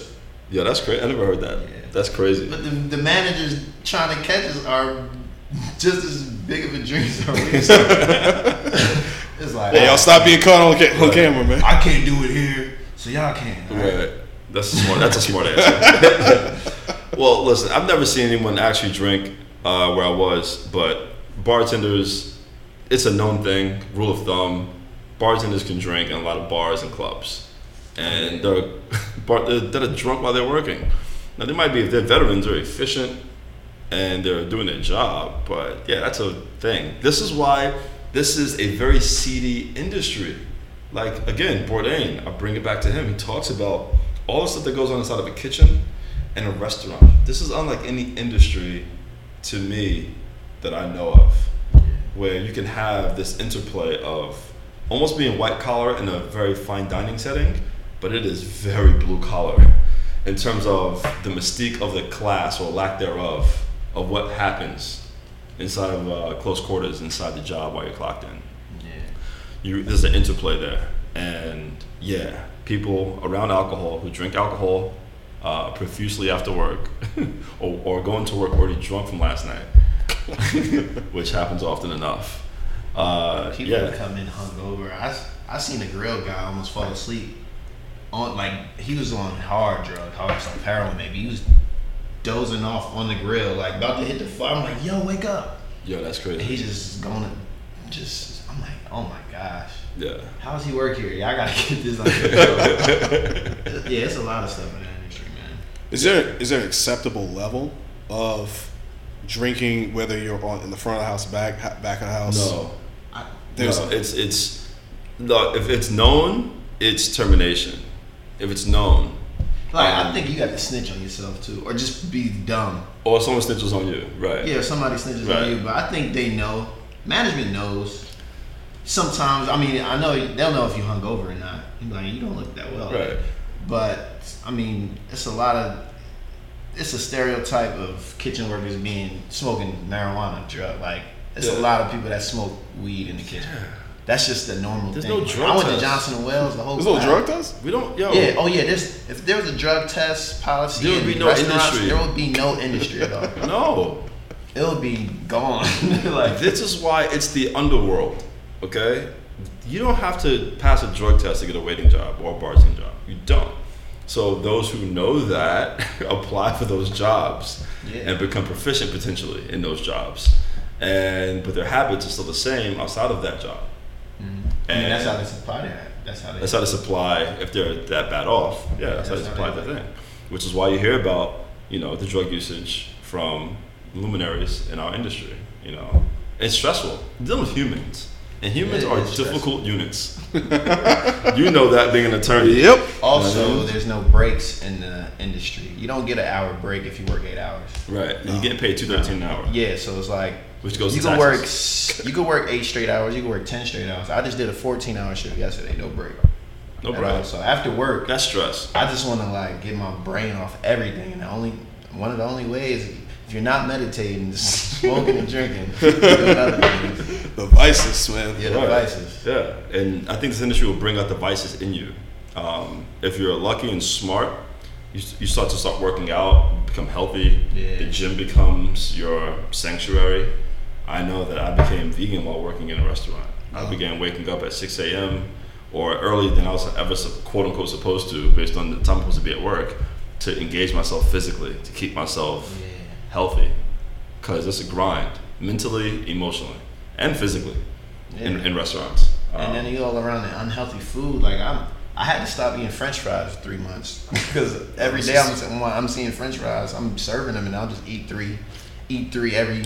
Yeah, that's crazy. I never heard that. Yeah. That's crazy. But the, the managers trying to catch us are just as big of a dream as we. So it's like Hey, y'all stop being caught on, ca- on camera, man. I can't do it here, so y'all can. all right? Right. That's a smart. That's a smart answer. well, listen, I've never seen anyone actually drink uh, where I was, but bartenders, it's a known thing. Rule of thumb: bartenders can drink in a lot of bars and clubs, and they're they're, they're drunk while they're working. Now they might be if they're veterans, they're efficient, and they're doing their job. But yeah, that's a thing. This is why this is a very seedy industry. Like again, Bourdain, I bring it back to him. He talks about all the stuff that goes on inside of a kitchen and a restaurant. This is unlike any industry to me that I know of, where you can have this interplay of almost being white collar in a very fine dining setting, but it is very blue collar in terms of the mystique of the class or lack thereof of what happens inside of uh, close quarters inside the job while you're clocked in. Yeah. you there's an interplay there. And yeah people around alcohol who drink alcohol uh, profusely after work or, or going to work already drunk from last night which happens often enough. Uh, People yeah. come in hungover. I I seen a grill guy almost fall asleep on like he was on hard drug, hard like heroin maybe. He was dozing off on the grill, like about to hit the fire. I'm like, yo, wake up! yo that's And he crazy just going to just I'm like, oh my gosh, Yeah. how does he work here? Yeah, I gotta get this. Like, yeah, it's a lot of stuff in that industry, man. Is there is there an acceptable level of drinking, whether you're on in the front of the house, back back of the house? No. I, There's no, it's it's no, if it's known, it's termination. If it's known, like, I Um, think you got to snitch on yourself too, or just be dumb. or someone snitches on you, right? Yeah, somebody snitches Right. on you, but I think they know. Management knows. Sometimes, I mean, I know they'll know if you hung over or not. You like, you don't look that well. Right. But I mean, it's a lot of. It's a stereotype of kitchen workers being smoking marijuana drug. Like, it's a lot of people that smoke weed in the kitchen. That's just the normal There's thing. no Like, drug I went to test. Johnson and Wales. The whole. Thing. There's no class. drug test. We don't. Yo. Yeah. Oh yeah. There's if there was a drug test policy, There would in be no restaurants, industry. There would be no industry at all. No. It would be gone. like This is why it's the underworld. Okay. You don't have to pass a drug test to get a waiting job or a bartending job. You don't. So those who know that apply for those jobs Yeah. and become proficient potentially in those jobs. And but their habits are still the same outside of that job. I mean, that's how they supply that. That's how they. That's how they supply if they're that bad off. Yeah, that's, how they That's how supply they the thing. Which is why you hear about you know the drug usage from luminaries in our industry. You know, it's stressful. You're dealing with humans, and humans It are is stressful. difficult units. you know that being an attorney. Yep. also, there's no breaks in the industry. You don't get an hour break if you work eight hours. Right, and you're getting paid two thirteen an hour, Yeah, so it's like which goes you to can taxes. work. You can work eight straight hours. You can work ten straight hours. I just did a 14 hour shift yesterday. No break. No at all. break. So after work, That's stress. I just want to like get my brain off everything, and the only one of the only ways if you're not meditating, just smoking and drinking, doing other things. The vices, man. Yeah, the Right. vices. Yeah, and I think this industry will bring out the vices in you. Um, if you're lucky and smart, you, you start to start working out, become healthy. Yeah. The gym becomes your sanctuary. I know that I became vegan while working in a restaurant. I began waking up at 6 a.m. or earlier than I was ever quote unquote supposed to, based on the time I'm supposed to be at work, to engage myself physically, to keep myself Yeah. healthy. Because it's a grind, mentally, emotionally, and physically in, in restaurants. And Um, then you all around the unhealthy food. Like I'm, I had to stop eating French fries for three months because every day I'm, I'm seeing French fries. I'm serving them, and I'll just eat three, eat three every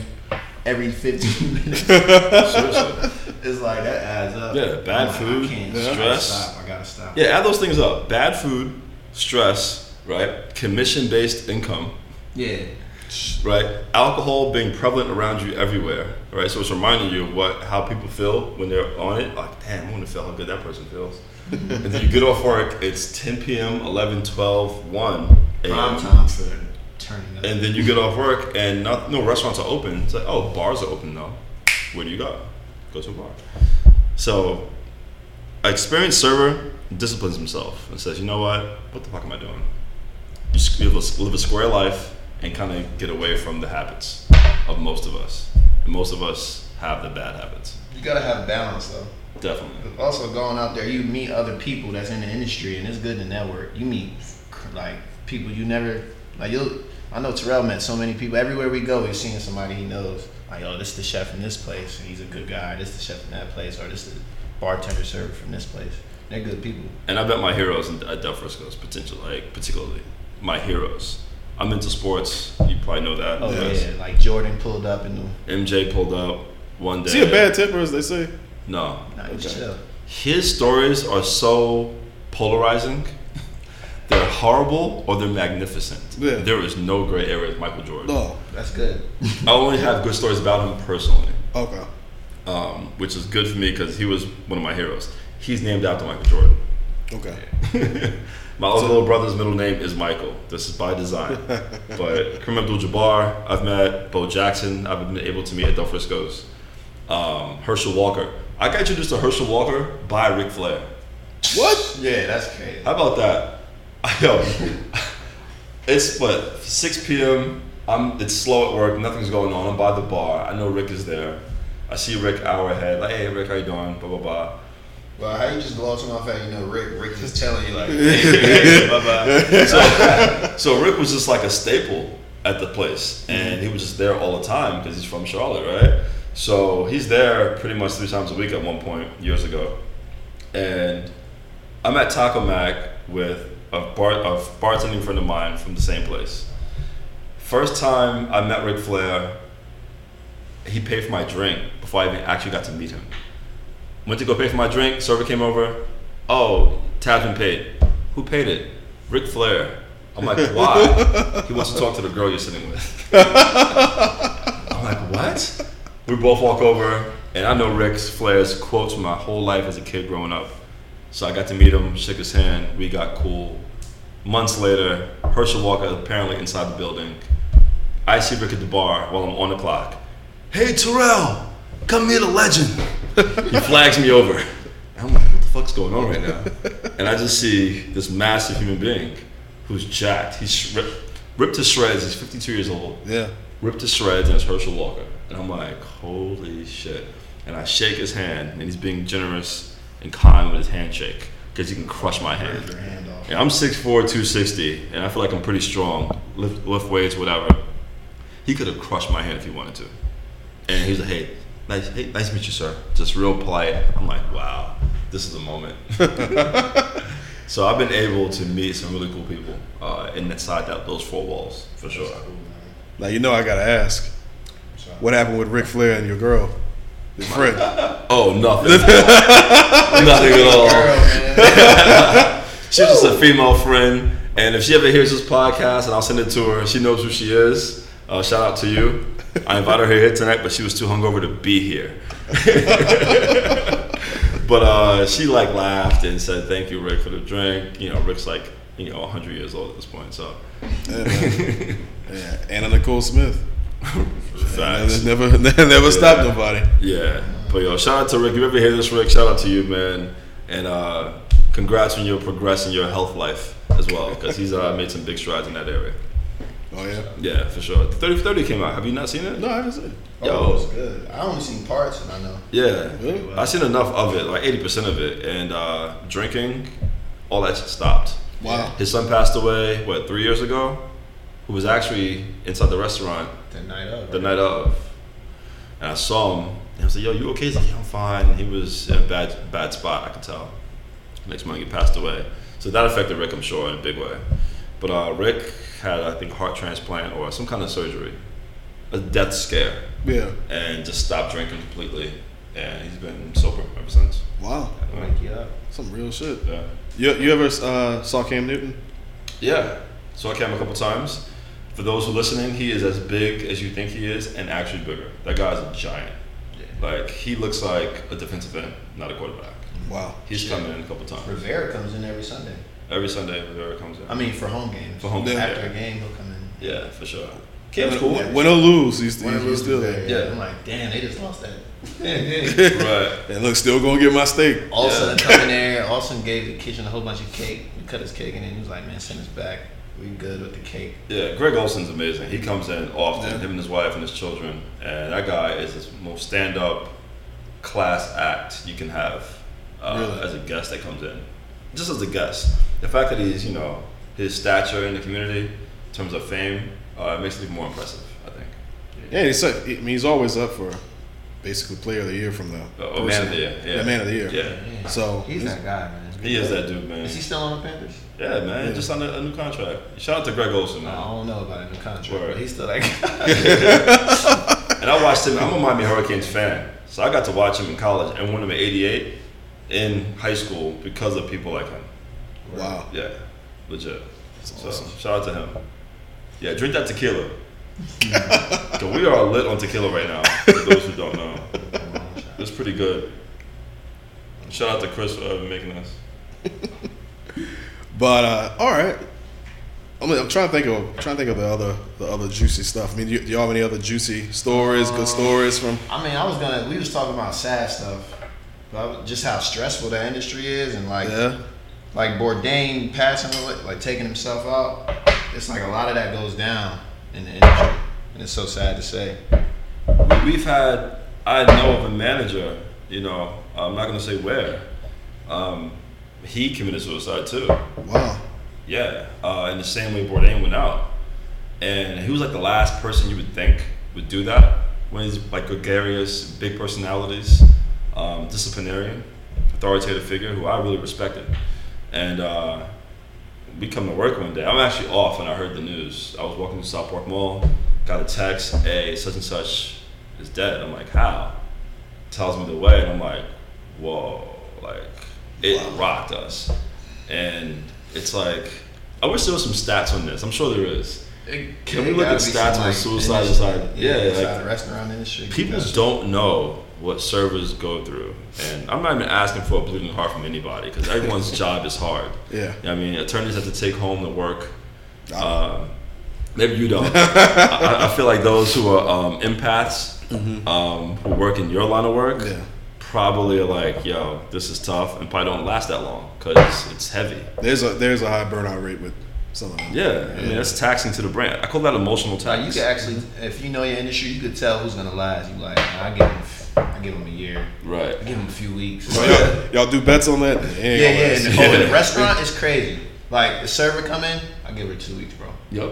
every 15 minutes. seriously. it's like that adds up. Yeah, bad like, food, can't. I gotta stress. stop. I gotta stop. Yeah, add those things up. Bad food, stress, right? Commission based income, Yeah. right? Alcohol being prevalent around you everywhere, right? So it's reminding you of what how people feel when they're on it. Like, damn, I want to feel how good that person feels. and then you get off work, it's 10 p.m., 11, 12, 1 Prime a.m. time for turning up. And then you get off work and not, no restaurants are open. It's like, oh, bars are open though. Where do you go? Go to a bar. So, an experienced server disciplines himself and says, you know what? What the fuck am I doing? You s- you live a, live a square life and kind of get away from the habits of most of us. And most of us have the bad habits. you gotta have balance though. Definitely. Also, going out there, you meet other people that's in the industry, and it's good to network. You meet like people you never like. You, I know Terrell met so many people. Everywhere we go, we're seeing somebody he knows. Like, oh, this is the chef in this place, and he's a good guy. This is the chef in that place, or this is the bartender server from this place. They're good people. And I bet my heroes in, at Del Frisco's potential, like particularly my heroes. I'm into sports. You probably know that. Oh Yes. yeah, like Jordan pulled up and MJ pulled up one day. Is he a bad tipper, as they say? No. nah, he was Okay. chill. His stories are so polarizing. They're horrible or they're magnificent. Yeah. There is no gray area with Michael Jordan. No. That's good. I only have good stories about him personally, Okay. um, which is good for me because he was one of my heroes. He's named after Michael Jordan. Okay. My other little brother's middle name is Michael. This is by design. but Kareem Abdul-Jabbar, I've met. Bo Jackson, I've been able to meet at Del Frisco's. Um, Herschel Walker. I got introduced to Herschel Walker by Ric Flair. What? Yeah, that's crazy. How about that? Yo, it's what 6 p.m. I'm. It's slow at work. Nothing's going on. I'm by the bar. I know Rick is there. I see Rick hour ahead. Like, hey, Rick, how you doing? Blah blah blah. Well, how you just glossing off at you know Rick? Rick just telling you like, hey, bye bye. So, so Rick was just like a staple at the place, and he was just there all the time because he's from Charlotte, right? So he's there pretty much three times a week at one point years ago, and I'm at Taco Mac with a bar a bartending friend of mine from the same place. First time I met Ric Flair, he paid for my drink before I even actually got to meet him. Went to go pay for my drink. Server came over. Oh, tab's been paid. Who paid it? Ric Flair. I'm like, why? he wants to talk to the girl you're sitting with. I'm like, what? We both walk over, and I know Ric Flair's quotes from my whole life as a kid growing up. So I got to meet him, shook his hand, we got cool. Months later, Herschel Walker apparently inside the building. I see Rick at the bar while I'm on the clock. Hey Terrell, come meet a legend. he flags me over. I'm like, what the fuck's going on right now? And I just see this massive human being who's jacked. He's ripped, ripped to shreds. He's 52 years old Yeah. ripped to shreds and it's Herschel Walker. And I'm like, holy shit. And I shake his hand and he's being generous and kind with his handshake because he can crush my hand. Hand off. And I'm 6'4, 260, and I feel like I'm pretty strong, lift, lift weights, whatever. He could have crushed my hand if he wanted to. And he's like, hey, nice, hey, nice to meet you, sir. Just real polite. I'm like, wow, this is the moment. so I've been able to meet some really cool people uh, inside that, those four walls, for sure. Now you know I gotta ask, what happened with Ric Flair and your girl, your friend? Oh, nothing. nothing at all. Girl. She's just a female friend, and if she ever hears this podcast, and I'll send it to her, she knows who she is. Uh, shout out to you. I invited her here tonight, but she was too hungover to be here. but uh, she like laughed and said, "Thank you, Rick, for the drink." You know, Rick's like you know 100 years old at this point, so Yeah, man. yeah. Anna Nicole Smith. Facts. Never, never, never stopped nobody. Yeah, but yo, shout out to Rick. You ever hear this, Rick, shout out to you, man, and uh, congrats on your progress in your health life as well, because he's uh, made some big strides in that area. Oh yeah. Yeah, for sure. 30 for 30 came out. Have you not seen it? No, I haven't seen. it. Oh, it was good. I only seen parts, and I know. Yeah, Really? I seen enough of it, like 80% of it, and uh, drinking, all that shit stopped. Wow. His son passed away, what, three years ago? Who was actually inside the restaurant The night of. the night of. And I saw him, and I was like, yo, you okay? He's like, yeah, I'm fine. And he was in a bad, bad spot, I could tell. Next morning, he passed away. So that affected Rick, I'm sure, in a big way. But uh, Rick had, I think, heart transplant or some kind of surgery, a death scare, Yeah. and just stopped drinking completely. And he's been sober ever since. Wow. Wake you up. Some real shit. Yeah. You, you ever uh, saw Cam Newton? Yeah. So I came a couple times. For those who are listening, he is as big as you think he is, and actually bigger. That guy's a giant. Like he looks like a defensive end, not a quarterback. Wow. He's coming in a couple times. Rivera comes in every Sunday. Every Sunday, Rivera comes in. I mean, for home games. For home games, After yeah. a game, he'll come in. yeah, for sure. Cam's Win, cool. win, win or lose, he's, When he's, it he's still there. Yeah. I'm like, damn, they just lost that. right. And look, still gonna get my steak. Austin come in there. Austin gave the kitchen a whole bunch of cake. We cut his cake, and then he was like, man, send us back. We good with the cake. Yeah, Greg Olsen's amazing. He comes in often, Yeah. him and his wife and his children, and that guy is the most stand-up class act you can have uh, Really? as a guest that comes in. Just as a guest, the fact that he's you know his stature in the community in terms of fame uh, makes it even more impressive. I think. Yeah, he's, I mean, he's always up for basically player of the year from the Uh, or man of the year. Yeah. Yeah, man of the year. Yeah. So He's that guy, man. He is that dude, man. Is he still on the Panthers? Yeah, man. Yeah. Just on a, a new contract. Shout out to Greg Olsen, I don't know about a new contract, Word. but he's still guy. And I watched him. I'm a Miami Hurricanes fan, so I got to watch him in college and win him in '88 in high school because of people like him. Wow. Yeah, legit. That's So awesome. shout out to him. Yeah, drink that tequila. 'Cause we are lit on tequila right now. For those who don't know, it's pretty good. Shout out to Chris for uh, making us. But uh, all right. I mean, I'm trying to think of trying to think of the other the other juicy stuff. I mean, do you, do you have any other juicy stories, good stories from? I mean, I was gonna. We was talking about sad stuff, but just how stressful the industry is, and like, Yeah. like Bourdain passing away, like taking himself out. It's like a lot of that goes down in the industry, and it's so sad to say. We- We've had. I know of a manager. You know, I'm not gonna say where. Um, he committed suicide too. Wow. Yeah, uh, in the same way Bourdain went out, and he was like the last person you would think would do that. When he's like gregarious, big personalities, um, disciplinarian, authoritative figure who I really respected. And uh, we come to work one day. I'm actually off, and I heard the news. I was walking to South Park Mall, got a text, "Hey, such and such is dead." I'm like, "How?" Tells me the way, and I'm like, "Whoa!" Like it rocked us, and it's like I wish there was some stats on this. I'm sure there is. It- Can we look at stats on like, suicide industry- side? Yeah, Yeah, inside like, the restaurant industry. People That's- don't know what servers go through, and I'm not even asking for a bleeding heart from anybody because everyone's job is hard. Yeah. I mean, attorneys have to take home the work. Um, maybe you don't. I, I feel like those who are um, empaths, um, who work in your line of work, Mm-hmm. Yeah. Probably like, "Yo, this is tough," and probably don't last that long because it's heavy. There's a there's a high burnout rate with some of them. Yeah, I mean that's taxing to the brand. I call that emotional tax. Like you can actually, if you know your industry, you could tell who's gonna last. You like, I give him, I give him a year. right. I give them a few weeks. So y'all, y'all do bets on that? It ain't Yeah, yeah. last. And, oh, in the restaurant is crazy. Like the server come in, I give her two weeks, bro. Yep.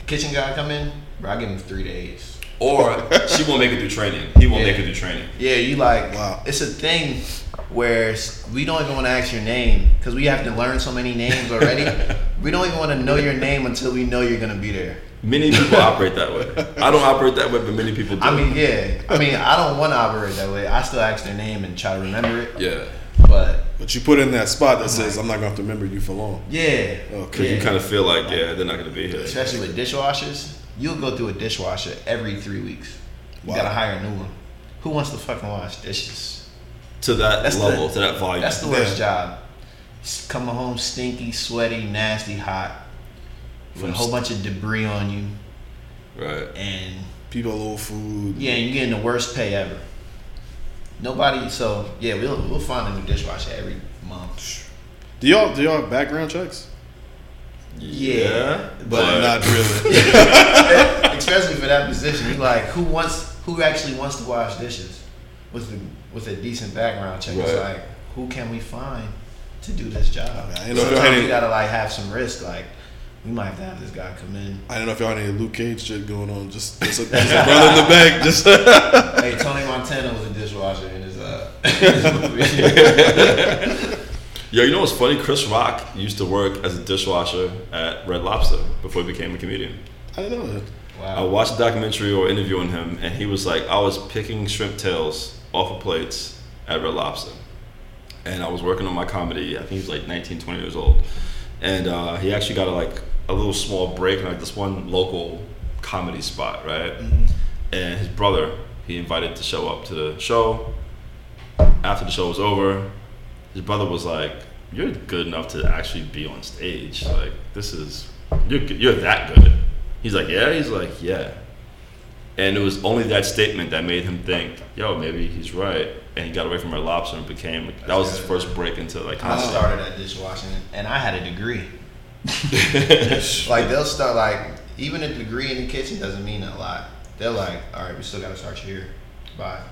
The kitchen guy come in, bro, I give him three days. Or she won't make it through training. He won't Yeah. make it through training. Yeah, you like. Wow. It's a thing where we don't even want to ask your name because we have to learn so many names already. we don't even want to know your name until we know you're gonna be there. Many people operate that way. I don't operate that way, but many people do. I mean, yeah. I mean, I don't want to operate that way. I still ask their name and try to remember it. yeah. But But you put in that spot that says, I'm not going to have to remember you for long. yeah, oh, Okay. Because you kind of feel like, yeah, they're not going to be here. especially with dishwashers, you'll go through a dishwasher every three weeks. You Wow. gotta hire a new one. Who wants to fucking wash dishes? To that That's the- level, to that volume. That's the worst Yeah. job. Coming home stinky, sweaty, nasty, hot, with a whole bunch of debris on you, right. and People owe food. yeah, and you're getting the worst pay ever. Nobody. So yeah, we'll we'll find a new dishwasher every month. Do y'all do y'all have background checks? Yeah, But, not really. especially for that position. You like who wants who actually wants to wash dishes with the with a decent background check. It's like who can we find to do this job? I didn't know if y'all Sometimes any- you gotta like have some risk. Like we might have to have this guy come in. I don't know if y'all had any Luke Cage shit going on. Just, just, a, just a brother in the back. Just hey, Tony Montana was a dishwasher in his uh. his movie. Yo, you know what's funny? Chris Rock used to work as a dishwasher at Red Lobster before he became a comedian. I didn't know that. I watched a documentary or interviewing him, and he was like, I was picking shrimp tails off of plates at Red Lobster. And I was working on my comedy. I think he was like 19, 20 years old. And uh, he actually got a, like a little small break in like this one local comedy spot, right? And his brother, he invited to show up to the show. After the show was over, his brother was like, "You're good enough to actually be on stage. Like this is you're you're that good." He's like, "Yeah." He's like, "Yeah." And it was only that statement that made him think, "Yo, maybe he's right." And he got away from Red Lobster and became that was his first break into like I started at dishwashing, and I had a degree. like they'll start like even a degree in the kitchen doesn't mean a lot. They're like, all right, we still got to start you here. Bye.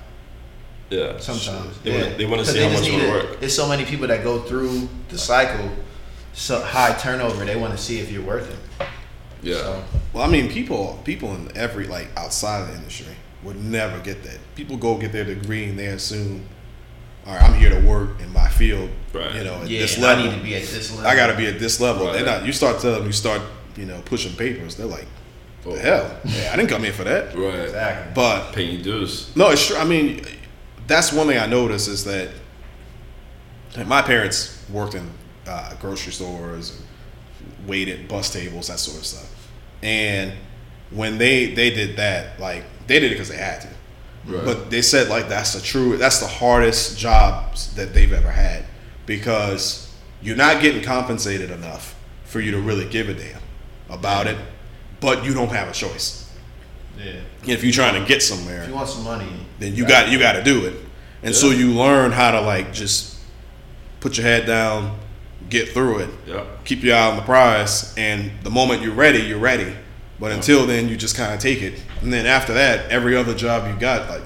Yeah, Sometimes they yeah. want they want to 'Cause see how much you need want to- to work. There's so many people that go through the cycle, so high turnover. They want to see if you're worth it. Yeah, So, Well, I mean, people people in every like outside of the industry would never get that. People go get their degree and they assume, all right, I'm here to work in my field. Right. You know, at yeah, this and I need to be at this level. I got to be at this level. Right. They're not. You start telling them, you start, you know, pushing papers. They're like, Oh. the hell? Yeah, I didn't come here for that. right. exactly. But Paying your dues. no, it's true. I mean, that's one thing I noticed is that my parents worked in uh, grocery stores and waited bus tables, that sort of stuff. And when they they did that, like they did it because they had to. Right. But they said like that's the true that's the hardest jobs that they've ever had because you're not getting compensated enough for you to really give a damn about it, but you don't have a choice. Yeah. If you're trying to get somewhere, If you want some money, then you got you got to do it. And so you learn how to like just put your head down, get through it, Yeah. keep your eye on the prize, and the moment you're ready, you're ready. But until then, you just kind of take it. And then after that, every other job you got, like,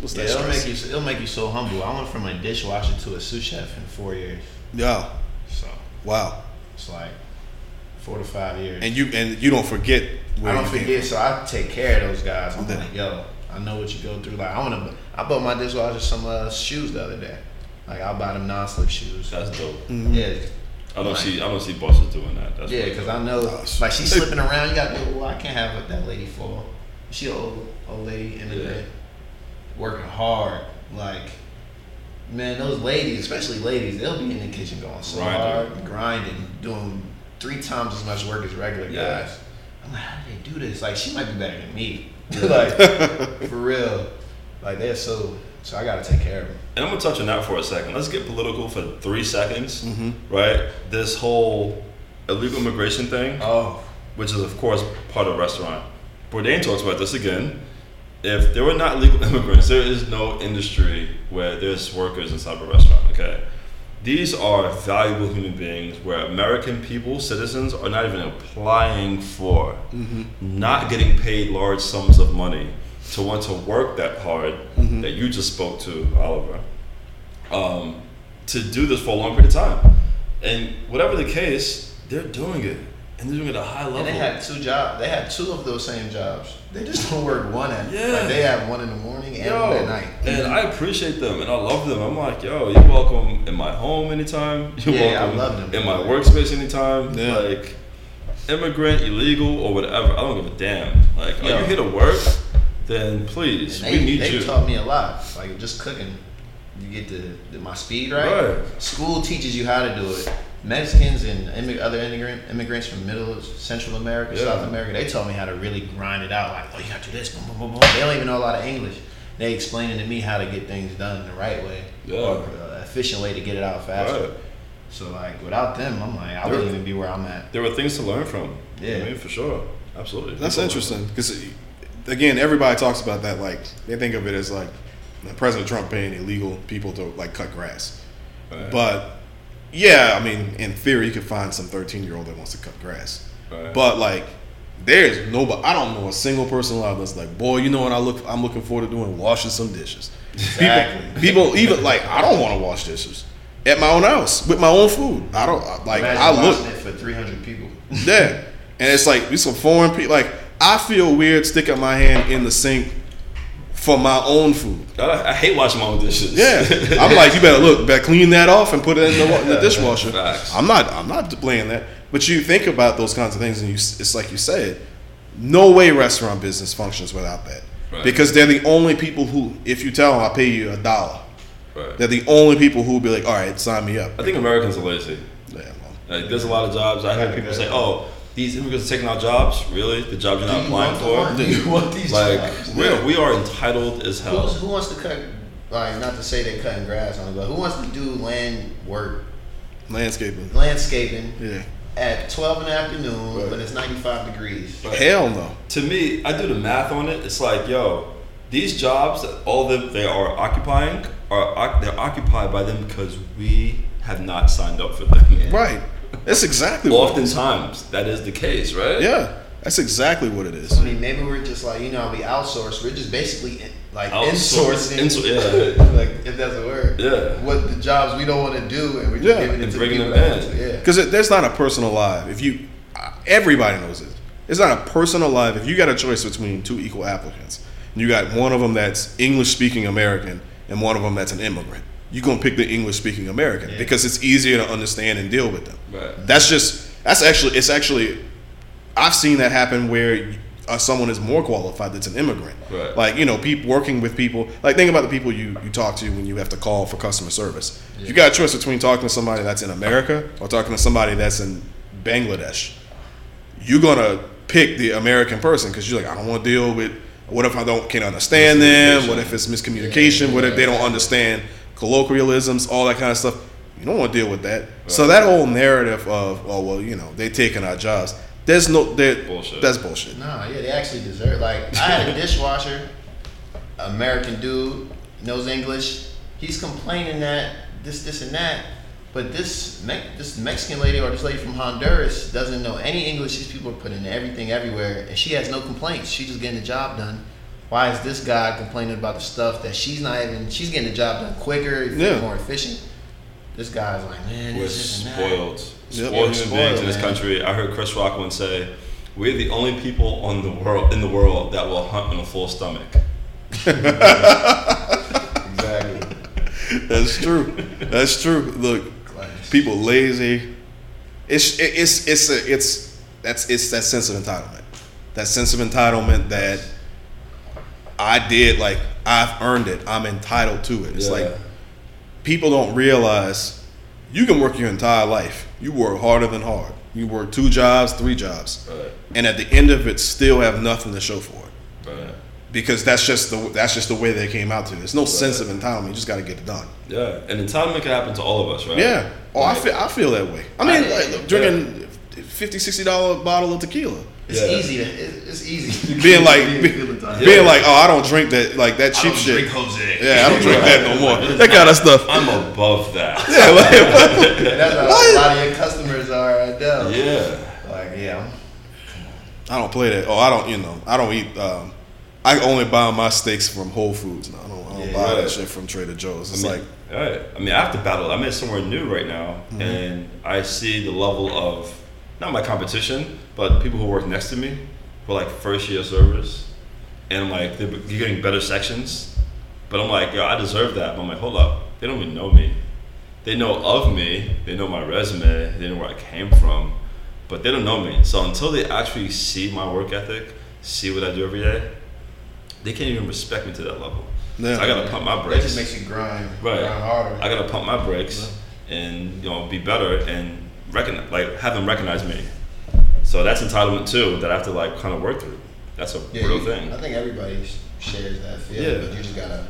what's Yeah, it'll stress? make you. It'll make you so humble. I went from a dishwasher to a sous chef in four years. Yeah, So wow. it's like four to five years. And you and you don't forget. Where I don't forget, so I take care of those guys. I'm Yeah. like, yo, I know what you go through. Like I wanna, I bought my dishwasher some uh, shoes the other day. Like I'll buy them non-slip shoes. That's dope. Yeah, I don't see I don't see bosses doing that. That's yeah, because. I know Gosh. like she's slipping around. You got to well, I can't have what that lady fall. She an old old lady in the Yeah. bed, working hard. Like man, those ladies, especially ladies, they'll be in the kitchen going so Grinding. hard, grinding, doing three times as much work as regular Yeah. guys. I'm like, how do they do this? Like she might be better than me. like for real. Like they're so. So I gotta take care of them. And I'm gonna touch on that for a second. Let's get political for three seconds, mm-hmm. right? This whole illegal immigration thing, Oh, which is of course part of restaurant. Bourdain talks about this again. If there were not legal immigrants, there is no industry where there's workers inside of a restaurant. Okay, these are valuable human beings where American people, citizens, are not even applying for, not getting paid large sums of money to want to work that hard that you just spoke to, Oliver, um, to do this for a long period of time. And whatever the case, they're doing it, and they're doing it at a high level. and they had two jobs. They had two of those same jobs. They just don't work one at. Yeah. Like they have one in the morning and Yo, one at night. and I appreciate them and I love them. I'm like, yo, you're welcome in my home anytime. You're Yeah, I welcome love them. in my workspace anytime. Yeah. Like, immigrant, illegal, or whatever. I don't give a damn. Like, are you here to work? Then please, And they, we need they you. taught me a lot. Like just cooking, you get the, the my speed right. Right. School teaches you how to do it. Mexicans and immig- other immigrant immigrants from Middle Central America, Yeah. South America, they taught me how to really grind it out. Like, oh, you got to do this. Boom, boom, boom, boom. They don't even know a lot of English. They explaining to me how to get things done the right way, Yeah. or uh, efficient way to get it out faster. Right. So like, without them, I'm like, I They're- wouldn't even be where I'm at. There were things to learn from. Yeah. I mean, for sure. Absolutely. That's People- interesting because, again, everybody talks about that. Like they think of it as like President Trump paying illegal people to like cut grass. Right. But yeah, I mean, in theory, you could find some thirteen-year-old that wants to cut grass. Right. But like, there's nobody. I don't know a single person alive that's like, boy, you know what I look. I'm looking forward to doing washing some dishes. Exactly. People, people even like, I don't want to wash dishes at my own house with my own food. I don't like. Imagine I look. it for 300 people. Yeah, and it's like we some foreign people. Like I feel weird sticking my hand in the sink for my own food. I, I hate washing my own dishes. Yeah, I'm like, you better look, better clean that off and put it in the, in the dishwasher. Facts. I'm not, I'm not playing that. But you think about those kinds of things, and you, it's like you said, no way restaurant business functions without that, Right. because they're the only people who, if you tell them I pay you a dollar, Right. they're the only people who will be like, all right, sign me up. I think Americans are lazy. Yeah, well, Like, there's a lot of jobs. I hear people say, "Oh, these immigrants are taking our jobs." Really, the jobs you're not you applying want the for. Do you want these Like, jobs? we're, we are entitled as Who, hell. who wants to cut? Like, not to say they're cutting grass on it, but who wants to do land work, landscaping. landscaping Yeah, at 12 in the afternoon Right. when it's 95 degrees? hell no. To me, I do the math on it. It's like, yo, these jobs that all them they are occupying are they're occupied by them because we have not signed up for them. Right. That's exactly what. it is. Oftentimes, that is the case, right? Yeah, that's exactly what it is. I mean, maybe we're just like, you know, we outsource. We're just basically in, like Outsource- insourcing. inso- yeah. like, if that's a word. Yeah. What the jobs we don't want to do, and we're just Yeah. giving it And to bringing people them in. Yeah. Because there's not a person alive. If you, uh, everybody knows it. It's not a person alive. If you got a choice between two equal applicants, and you got one of them that's English speaking American and one of them that's an immigrant, you're gonna pick the English speaking American Yeah. because it's easier to understand and deal with them. Right. That's just that's actually it's actually I've seen that happen where uh, someone is more qualified that's an immigrant. Right. Like you know, people working with people. Like think about the people you you talk to when you have to call for customer service. You got a choice between talking to somebody that's in America or talking to somebody that's in Bangladesh. You're gonna pick the American person because you're like, I don't want to deal with. What if I don't can't understand them? What if it's miscommunication? What if they don't understand colloquialisms? All that kind of stuff. You don't want to deal with that. So that whole narrative of, oh well, you know, they taking our jobs. There's no, there, Bullshit. That's bullshit. Nah, yeah, they actually deserve. Like, I had a dishwasher, American dude, knows English. He's complaining that this, this, and that. But this Me- this Mexican lady or this lady from Honduras doesn't know any English. These people are putting everything everywhere, and she has no complaints. She's just getting the job done. Why is this guy complaining about the stuff that she's not even? She's getting the job done quicker, Yeah. more efficient. This guy's like, man, We're this, this, and that. spoiled. Yep. Spoiled human beings in this country. I heard Chris Rock once say, "We're the only people on the world in the world that will hunt on a full stomach." exactly. That's true. That's true. Look, people lazy. It's it's it's a, it's that's it's that sense of entitlement. That sense of entitlement that I did like I've earned it. I'm entitled to it. It's Yeah. like people don't realize you can work your entire life. You work harder than hard. You work two jobs, three jobs, Right. and at the end of it, still have nothing to show for it Right. because that's just the that's just the way they came out to. it. There's no sense of entitlement. You just got to get it done. Yeah, and entitlement can happen to all of us, right? Yeah. Oh, I feel I feel that way. I mean, I- like, look, drinking 50 60 dollar bottle of tequila. It's Yeah. easy. To, it's easy. Being like Being be- feel the time. being like, "Oh, I don't drink that like that I cheap don't shit." drink Jose. Yeah, I don't drink that no more. That kind of stuff. I'm above that. Yeah, like, that's how What? a lot of your customers are at Del. yeah. Like, yeah, I'm- don't play that. Oh, I don't. You know, I don't eat. Um, I only buy my steaks from Whole Foods. No, I don't. I don't Yeah, buy right. that shit from Trader Joe's. It's I mean, like, right. I mean, I have to battle. I'm in somewhere new right now, Mm-hmm. and I see the level of not my competition, but people who work next to me, for like first year servers, and I'm like, they're you're getting better sections, but I'm like, yo, I deserve that. But I'm like, hold up, they don't even know me. They know of me. They know my resume. They know where I came from, but they don't know me. So until they actually see my work ethic, see what I do every day, they can't even respect me to that level. Yeah. So I gotta pump my that brakes. just makes you grind, Right. grind harder. I gotta pump my brakes and you know be better and recognize like have them recognize me. So that's entitlement too that I have to like kind of work through. That's a Yeah, real you- thing. I think everybody shares that feeling, Yeah. but you just gotta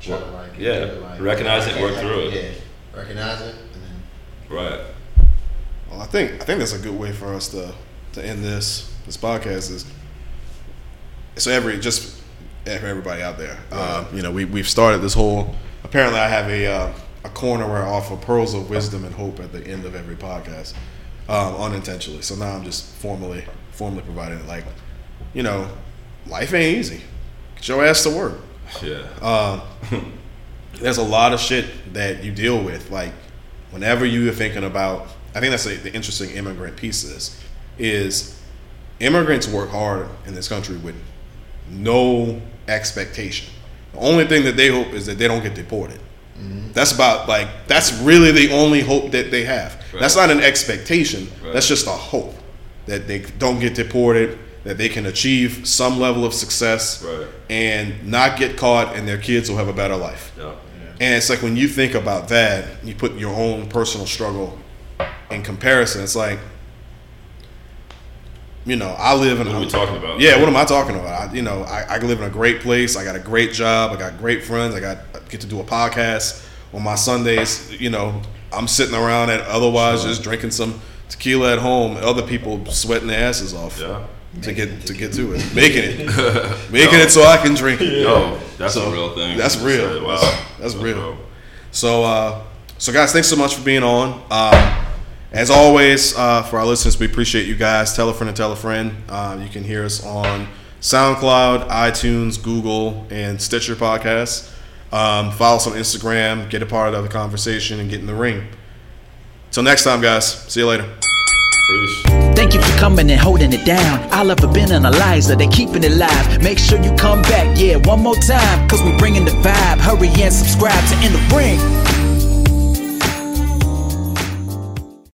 try to like, Yeah, it, like recognize I it, work through it. Yeah, recognize it, and then Right. well, I think I think that's a good way for us to to end this this podcast. Is so every just for everybody out there. Um, you know, we we've started this whole. Apparently, I have a uh, a corner where I offer pearls of wisdom and hope at the end of every podcast, um, unintentionally. So now I'm just formally formally providing it. Like, you know, life ain't easy. Get your ass to work. Yeah. Um, there's a lot of shit that you deal with. Like, whenever you are thinking about, I think that's the, the interesting immigrant piece is, is immigrants work hard in this country with no expectation. The only thing that they hope is that they don't get deported. That's about like that's really the only hope that they have. That's not an expectation. Right. That's just a hope that they don't get deported, that they can achieve some level of success, Right. and not get caught, and their kids will have a better life. Yeah. And it's like when you think about that, you put your own personal struggle in comparison. It's like, you know, I live in. What are we talking about? Yeah, what am I talking about? I, you know, I, I live in a great place. I got a great job. I got great friends. I got I get to do a podcast on my Sundays. You know, I'm sitting around at otherwise just drinking some tequila at home. Other people sweating their asses off Yeah. To get to get to it, making it, making it so I can drink. it. No, that's So, a real thing. that's real. Wow. That's- that's real. So, uh, so guys, thanks so much for being on. Um, as always, uh, for our listeners, we appreciate you guys. Tell a friend and tell a friend. Uh, you can hear us on SoundCloud, iTunes, Google, and Stitcher podcasts. Um, follow us on Instagram. Get a part of the conversation and get in the ring. Till next time, guys. See you later. Preach. Thank you for coming and holding it down. Oliver, Ben, and Eliza, they keeping it live. Make sure you come back, yeah, one more time, cause we bringing the vibe. Hurry and subscribe to In the Ring.